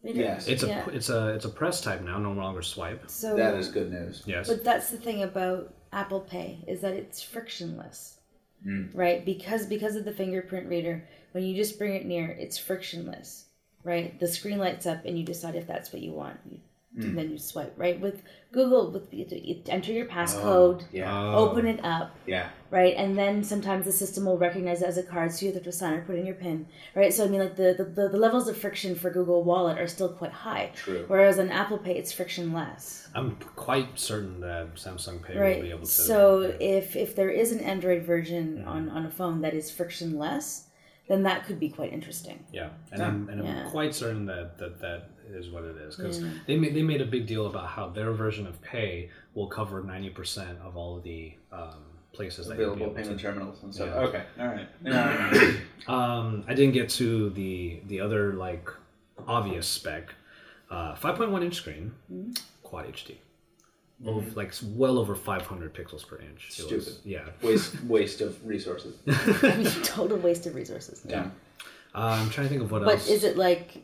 Yes. It's a Yeah. it's a it's a press type now, no longer swipe. So That is good news. Yes. But that's the thing about Apple Pay is that it's frictionless, mm. right? Because because of the fingerprint reader, when you just bring it near, it's frictionless, right? The screen lights up and you decide if that's what you want, you, and mm. then you swipe, right? With Google, with you, enter your passcode, oh, Yeah. Oh. open it up, Yeah. right? And then sometimes the system will recognize it as a card, so you have to sign or put in your PIN, right? So I mean, like the the, the, levels of friction for Google Wallet are still quite high. True. Whereas on Apple Pay, it's frictionless. I'm quite certain that Samsung Pay will be able to. So if if there is an Android version mm-hmm. on on a phone that is frictionless, then that could be quite interesting. Yeah, and I'm and I'm Yeah. quite certain that that that is what it is because they made they made a big deal about how their version of Pay will cover ninety percent of all of the um, places that you'll be Available able payment to. terminals and stuff. Yeah. Okay. All right. Yeah. Um, I didn't get to the the other like obvious spec, uh, five point one inch screen, quad HD. Over, like well over 500 pixels per inch. It was- Stupid. yeah. waste waste of resources. Total waste of resources. Yeah. Uh, I'm trying to think of what But else. But is it like,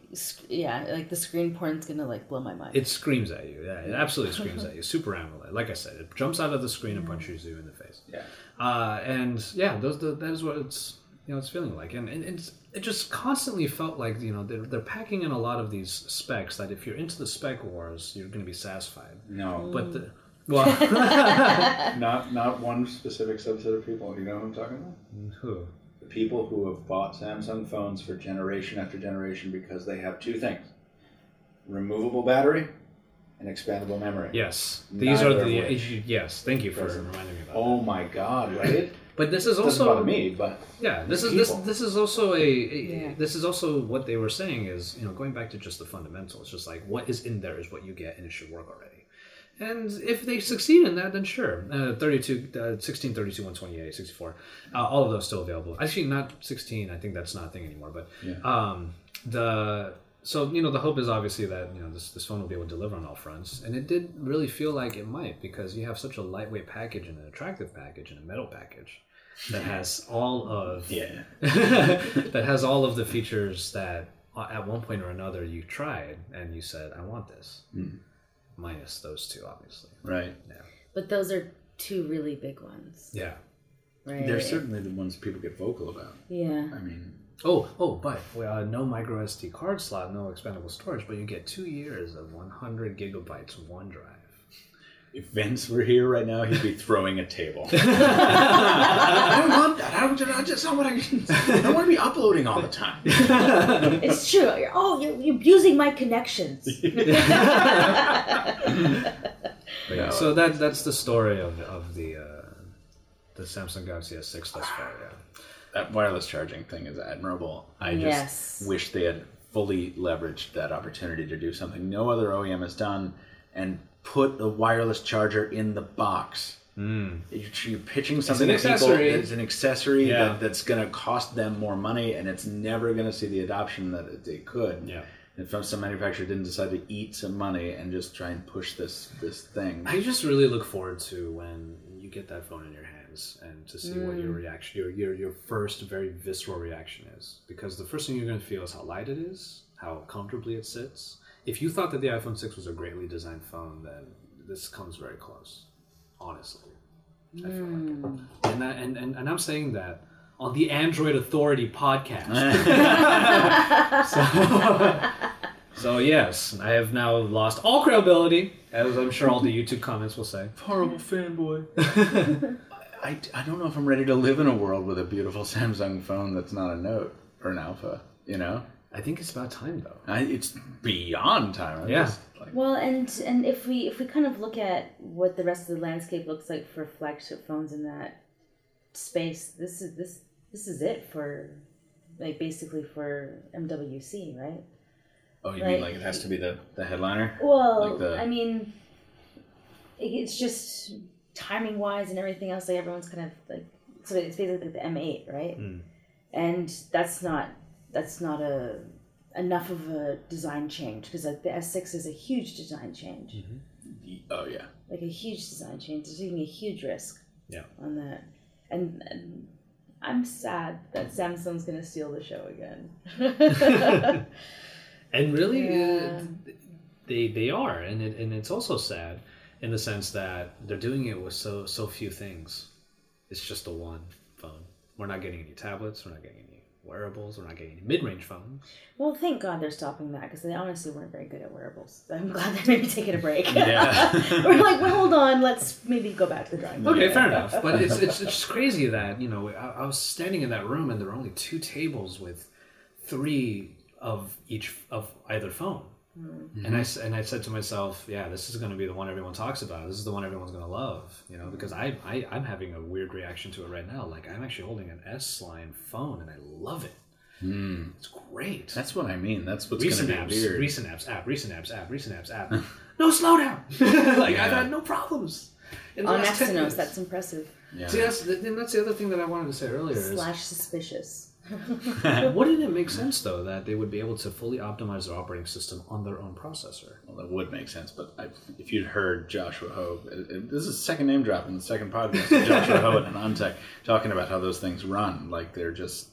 yeah, like the screen porn's gonna like blow my mind. It screams at you. Yeah, it absolutely screams at you. Super AMOLED. Like I said, it jumps out of the screen and punches you in the face. Yeah. Uh, and yeah, those the, that is what it's you know it's feeling like, and, and it's, it just constantly felt like you know they're, they're packing in a lot of these specs that if you're into the spec wars, you're going to be satisfied. No. But the, well, Not not one specific subset of people. You know what I'm talking about? who? The people who have bought Samsung phones for generation after generation because they have two things: removable battery and expandable memory. Yes, these Neither are the which. yes. Thank you for Doesn't- reminding me about Oh my God! Right? But this is also bother me, but Yeah, this is this this is also a, a Yeah. this is also what they were saying is you know going back to just the fundamentals, just like what is in there is what you get and it should work already. And if they succeed in that, then sure. Uh, 32, uh, 16, 32, 128, 64, uh, all of those still available. Actually, not 16. I think that's not a thing anymore. But Yeah. um, the so you know the hope is obviously that you know this this phone will be able to deliver on all fronts, and it did really feel like it might because you have such a lightweight package and an attractive package and a metal package that has all of yeah. that has all of the features that uh, at one point or another you tried and you said I want this, minus those two obviously. Right. Yeah. But those are two really big ones, Yeah. right? They're certainly the ones people get vocal about. yeah. I mean, Oh, oh, but we uh, no micro SD card slot, no expandable storage, but you get two years of 100 gigabytes of OneDrive. If Vince were here right now, he'd be throwing a table. I don't want that. I, don't, I just don't want to. I don't want to be uploading all the time. It's true. You're, oh, you're, you're abusing my connections. Yeah, so that that's the story of of the uh, the Samsung Galaxy S6 thus far. Yeah. That wireless charging thing is admirable. I just Yes. wish they had fully leveraged that opportunity to do something no other OEM has done and put a wireless charger in the box. Mm. You're, you're pitching something an to people accessory. that's an accessory Yeah. that, that's going to cost them more money and it's never going to see the adoption that it, it could. Yeah. If some manufacturer didn't decide to eat some money and just try and push this this thing. I just really look forward to when you get that phone in your hands and to see what your reaction, your, your your first very visceral reaction is. Because the first thing you're going to feel is how light it is, how comfortably it sits. If you thought that the iPhone 6 was a greatly designed phone, then this comes very close. Honestly, I feel like, hmm. and, that, and and and I'm saying that on the Android Authority podcast. so, so yes, I have now lost all credibility, as I'm sure all the YouTube comments will say. Horrible fanboy. I, I don't know if I'm ready to live in a world with a beautiful Samsung phone that's not a Note or an Alpha. You know, I think it's about time, though. I, it's beyond time. I'm Yeah. just like, Well, and and if we if we kind of look at what the rest of the landscape looks like for flagship phones in that space, this is this this is it for like basically for MWC, right? oh, you like- mean like it has to be the, the headliner? Well, Like the- I mean, it's just timing wise and everything else. Like everyone's kind of like so it's basically like the M8, right? Mm. And that's not that's not a enough of a design change because like the S6 is a huge design change, Oh yeah. like a huge design change. They're taking a huge risk Yeah. on that, and, and I'm sad that Samsung's gonna steal the show again. And really, Yeah. uh, they they are, and it, and it's also sad in the sense that they're doing it with so so few things. It's just the one phone. We're not getting any tablets. We're not getting any wearables. We're not getting any mid range phones. well, thank God they're stopping that because they honestly weren't very good at wearables. I'm glad they're maybe taking a break. Yeah. We're like, well, hold on, let's maybe go back to the drawing board. Okay, fair enough. But it's, it's it's just crazy that you know I, I was standing in that room and there were only two tables with three of each of either phone. And I mm-hmm. s- and I said to myself, yeah, this is going to be the one everyone talks about. This is the one everyone's going to love, you know, because I, I I'm having a weird reaction to it right now. Like I'm actually holding an S line phone and I love it. Mm. It's great. That's what I mean. That's what's recent gonna apps, be weird. recent apps app, recent apps app, recent apps app. no slowdown. like I've had no problems. In On last 10 Exynos, that's impressive. yeah. See, that's and that's the other thing that I wanted to say earlier. Is, Slash suspicious. wouldn't it make sense though that they would be able to fully optimize their operating system on their own processor? Well, that would make sense, but I, if you'd heard Joshua Ho, uh, uh, this is second name drop in the second podcast, Joshua Ho and AnandTech talking about how those things run. Like they're just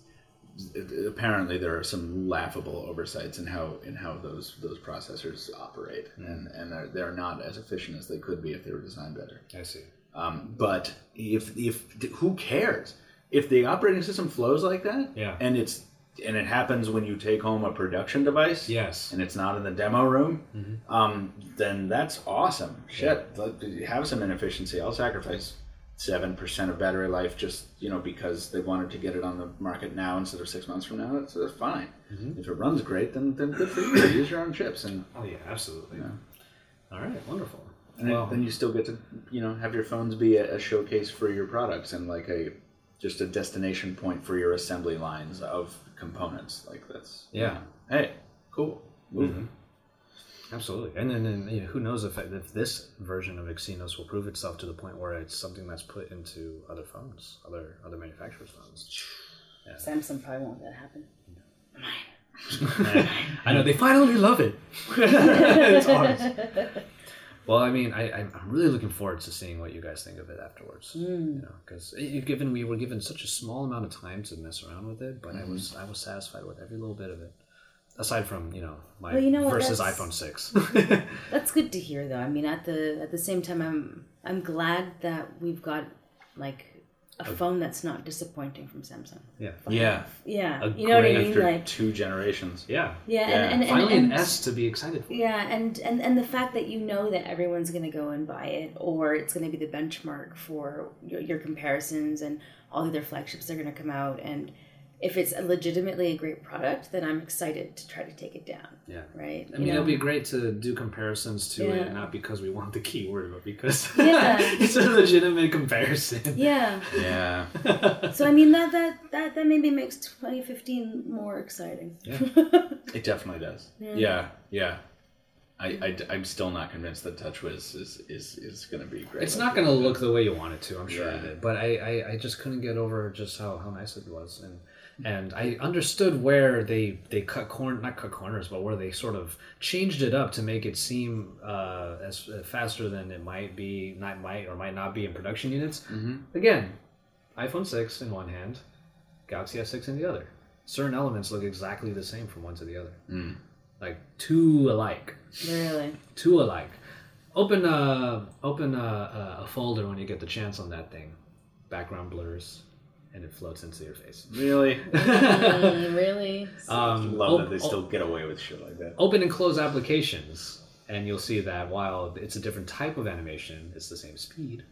apparently there are some laughable oversights in how in how those those processors operate, and and they're, they're not as efficient as they could be if they were designed better. I see. Um, but if if who cares if the operating system flows like that? Yeah. and it's and it happens when you take home a production device Yes. and it's not in the demo room, Mm-hmm. um, then that's awesome. Shit, let- have some inefficiency. I'll sacrifice seven percent of battery life just you know because they wanted to get it on the market now instead of six months from now. That's, that's fine. Mm-hmm. If it runs great, then then good for you. Use your own chips, and, Oh yeah, absolutely. All right, wonderful. and well, then you still get to you know have your phones be a, a showcase for your products and like a just a destination point for your assembly lines of components. Like that's Yeah. Hey, cool. Moving. Mm-hmm. absolutely. And then, then you know, who knows if if this version of Exynos will prove itself to the point where it's something that's put into other phones, other other manufacturers' phones. Samsung probably won't let that happen. I know they finally love it. it's ours. Well, I mean, I, I'm really looking forward to seeing what you guys think of it afterwards. You hmm. know, because given we were given such a small amount of time to mess around with it, but I hmm. was I was satisfied with every little bit of it. Aside from you know my Well, you know versus that's- iPhone six. That's good to hear, though. I mean, at the at the same time, I'm I'm glad that we've got like a phone that's not disappointing from Samsung. yeah, Yeah. Yeah, A you know what I mean. After Like, two generations. yeah, yeah, Yeah. and and, and, Finally, and, an S to be excited for. Yeah, and, and and the fact that you know that everyone's going to go and buy it, or it's going to be the benchmark for your, your comparisons, and all the other flagships are going to come out. And if it's a legitimately a great product, then I'm excited to try to take it down. Yeah. Right? I mean, it'll be great to do comparisons to Yeah. it, not because we want the keyword, but because Yeah. it's a legitimate comparison. Yeah. Yeah. So I mean that that that that maybe makes 2015 more exciting. Yeah. It definitely does. Yeah. Yeah. I, I, am still not convinced that TouchWiz is, is, is going to be great. It's not going to look the way you want it to. I'm sure Yeah. it did, but I, I, I just couldn't get over just how, how nice it was, and and I understood where they they cut corn not cut corners, but where they sort of changed it up to make it seem uh, as uh, faster than it might be, not might or might not be in production units. Mm-hmm. Again, iPhone six in one hand, Galaxy S6 in the other. Certain elements look exactly the same from one to the other, like two alike Really? two alike. Open uh open uh, a folder when you get the chance on that thing. Background blurs, and it floats into your face. Really? Mm, really? Um, Love op- that they still get away with shit like that. open and close applications, and you'll see that while it's a different type of animation, it's the same speed.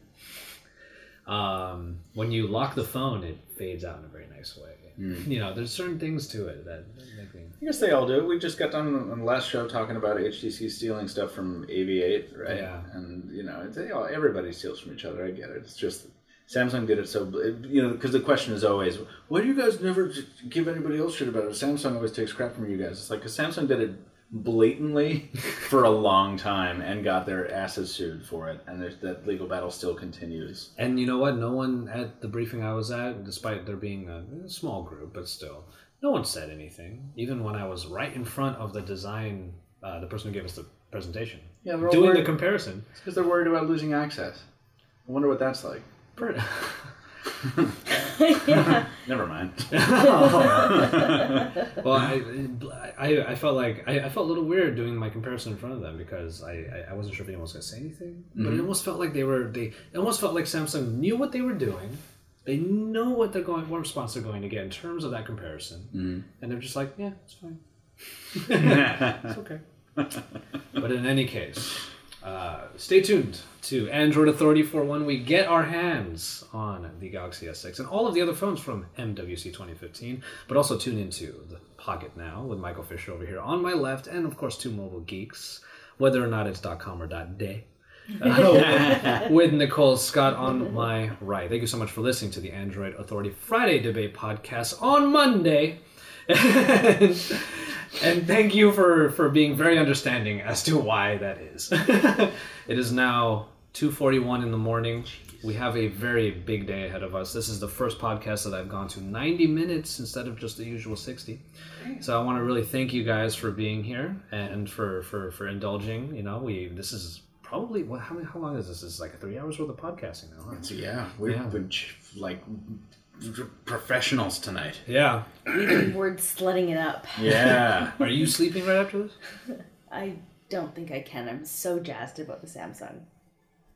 Um, when you lock the phone, it fades out in a very nice way. You know, there's certain things to it that make me. I guess they all do. We just got done on the last show talking about HTC stealing stuff from AV8, right? Yeah. And you know, it's, they all, everybody steals from each other. I get it. It's just Samsung did it so you know because the question is always, why do you guys never give anybody else shit about it? Samsung always takes crap from you guys. It's like 'cause Samsung did it blatantly for a long time and got their asses sued for it, and there's, that legal battle still continues. And you know what? No one at the briefing I was at, despite there being a, small group, but still, no one said anything. Even when I was right in front of the design, uh, the person who gave us the presentation, Yeah, doing the worried comparison. because they're worried about losing access. I wonder what that's like. Per- Never mind. well, I, I, I felt like I, I felt a little weird doing my comparison in front of them because I, I, I wasn't sure if anyone was going to say anything. But it mm-hmm. almost felt like they were they it almost felt like Samsung knew what they were doing. They know what they're going, what response they're going to get in terms of that comparison, mm-hmm. and they're just like, yeah, it's fine, it's okay. but in any case, uh, stay tuned to Android Authority for when we get our hands on the Galaxy S6 and all of the other phones from MWC 2015. But also tune into the PocketNow with Michael Fisher over here on my left, and of course, two mobile geeks, whether or not it's .com or .day. Uh, with Nicole Scott on my right. Thank you so much for listening to the Android Authority Friday Debate podcast on Monday. and, thank you for, for being very understanding as to why that is. it is now 2.41 in the morning. We have a very big day ahead of us. This is the first podcast that I've gone to 90 minutes instead of just the usual 60. So I want to really thank you guys for being here and for, for, for indulging. You know, we this is probably what how many how long is this? This is like three hours worth of podcasting now. huh? Yeah, we've Yeah. been ch- like professionals tonight. Yeah. Even word slutting it up. Yeah. Are you sleeping right after this? I don't think I can. I'm so jazzed about the Samsung.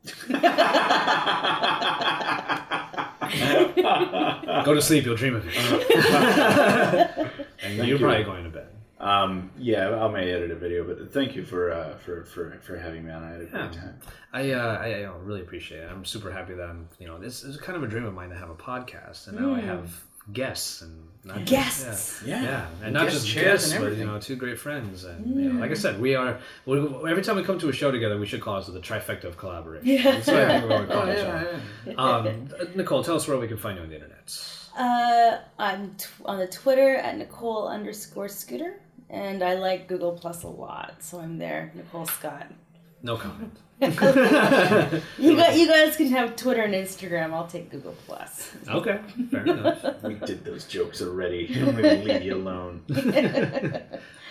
Go to sleep. You'll dream of it. and you're you. probably going to bed. Um, yeah, I may edit a video, but thank you for uh, for, for for having me on. I had a great Yeah. time. I, uh, I, I really appreciate it. I'm super happy that I'm, you know, this is kind of a dream of mine to have a podcast, and now I have guests and not just- Guests. yeah, Yeah. yeah, and not just guests, but you know, two great friends, and you know, like I said, we are. We, every time we come to a show together, we should call us the trifecta of collaboration. Yeah. That's what I think we're call Oh, yeah, yeah. Um, Nicole, tell us where we can find you on the internet. Uh, I'm t- on the Twitter at Nicole underscore Scooter, and I like Google Plus a lot, so I'm there, Nicole Scott. No comment. You got you guys can have Twitter and Instagram. I'll take Google Plus. Okay, fair enough. We did those jokes already. I'm gonna leave you alone.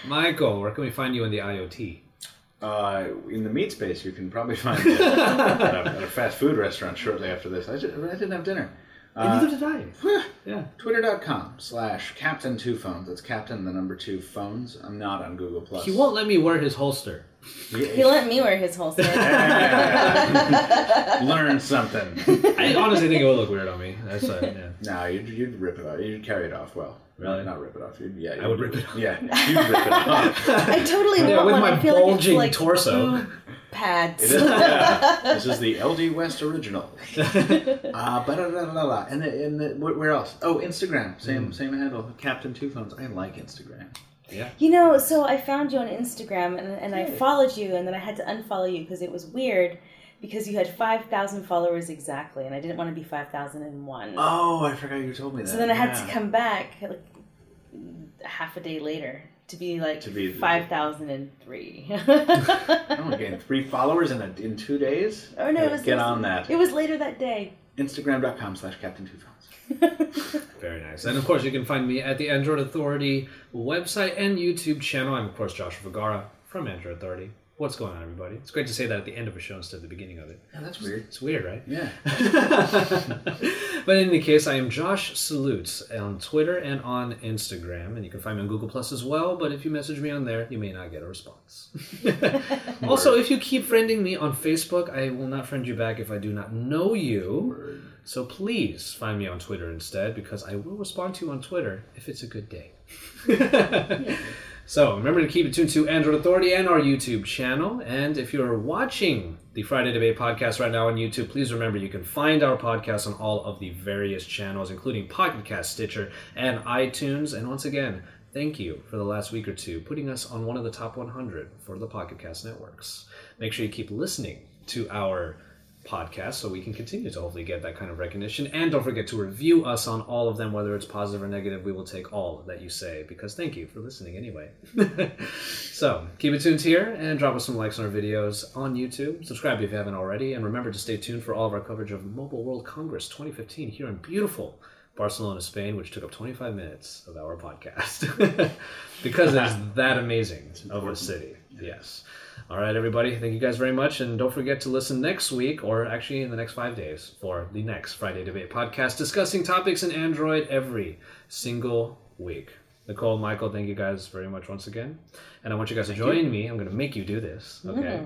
Michael, where can we find you in the IoT? Uh, in the meat space, you can probably find me at, a, at a fast food restaurant shortly after this. I, ju- I didn't have dinner. And Uh, neither did I. Yeah. Twitter.com slash Captain Two Phones. That's Captain the number two phones. I'm not on Google Plus. He won't let me wear his holster. He let me wear his whole set. Learn something. I honestly think it would look weird on me. That's uh, yeah. No, you'd, you'd rip it off. You'd carry it off well. Really? Not rip it off. You'd, yeah, I would you'd- rip it off. Yeah, you'd rip it off. I totally Yeah, want with one. my I feel like bulging it's like torso. boob pads. It is, yeah. This is the LD West original. Uh, ba-da-da-da-da. and the, and the, where else? Oh, Instagram. Same same handle. Captain Two Phones. I like Instagram. Yeah. You know, so I found you on Instagram and, and I followed you, and then I had to unfollow you because it was weird because you had 5,000 followers exactly, and I didn't want to be 5,001. Oh, I forgot you told me that. so then I had to come back like half a day later to be like To be- 5,003. Oh, again, three followers in a, in two days. Oh, no, it was Get less- on that. It was later that day. Instagram.com slash Captain Two Phones. Very nice. And of course, you can find me at the Android Authority website and YouTube channel. I'm, of course, Joshua Vergara from Android Authority. What's going on, everybody? It's great to say that at the end of a show instead of the beginning of it. Yeah, that's weird. It's weird, right? Yeah. but in any case, I am Josh Salutes on Twitter and on Instagram, and you can find me on Google Plus as well. But if you message me on there, you may not get a response. also, if you keep friending me on Facebook, I will not friend you back if I do not know you. So please find me on Twitter instead, because I will respond to you on Twitter if it's a good day. So remember to keep it tuned to Android Authority and our YouTube channel. And if you're watching the Friday Debate podcast right now on YouTube, please remember you can find our podcast on all of the various channels, including Pocket Cast, Stitcher, and iTunes. And once again, thank you for the last week or two putting us on one of the top 100 for the Pocket Cast networks. Make sure you keep listening to our podcast so we can continue to hopefully get that kind of recognition. And don't forget to review us on all of them, whether it's positive or negative. We will take all that you say because thank you for listening anyway. so keep it tuned here and drop us some likes on our videos on YouTube. Subscribe if you haven't already. And remember to stay tuned for all of our coverage of Mobile World Congress 2015 here in beautiful Barcelona, Spain, which took up 25 minutes of our podcast because it's that amazing of a city. Yes. All right, everybody. Thank you guys very much. And don't forget to listen next week, or actually in the next five days, for the next Friday Debate podcast discussing topics in Android every single week. Nicole, Michael, thank you guys very much once again. And I want you guys to join me. I'm going to make you do this, okay?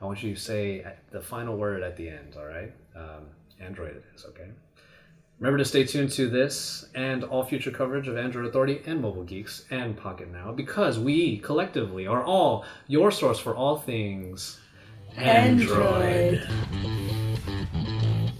I want you to say the final word at the end, all right? Um, Android it is, okay? Remember to stay tuned to this and all future coverage of Android Authority and Mobile Geeks and PocketNow because we collectively are all your source for all things Android. Android.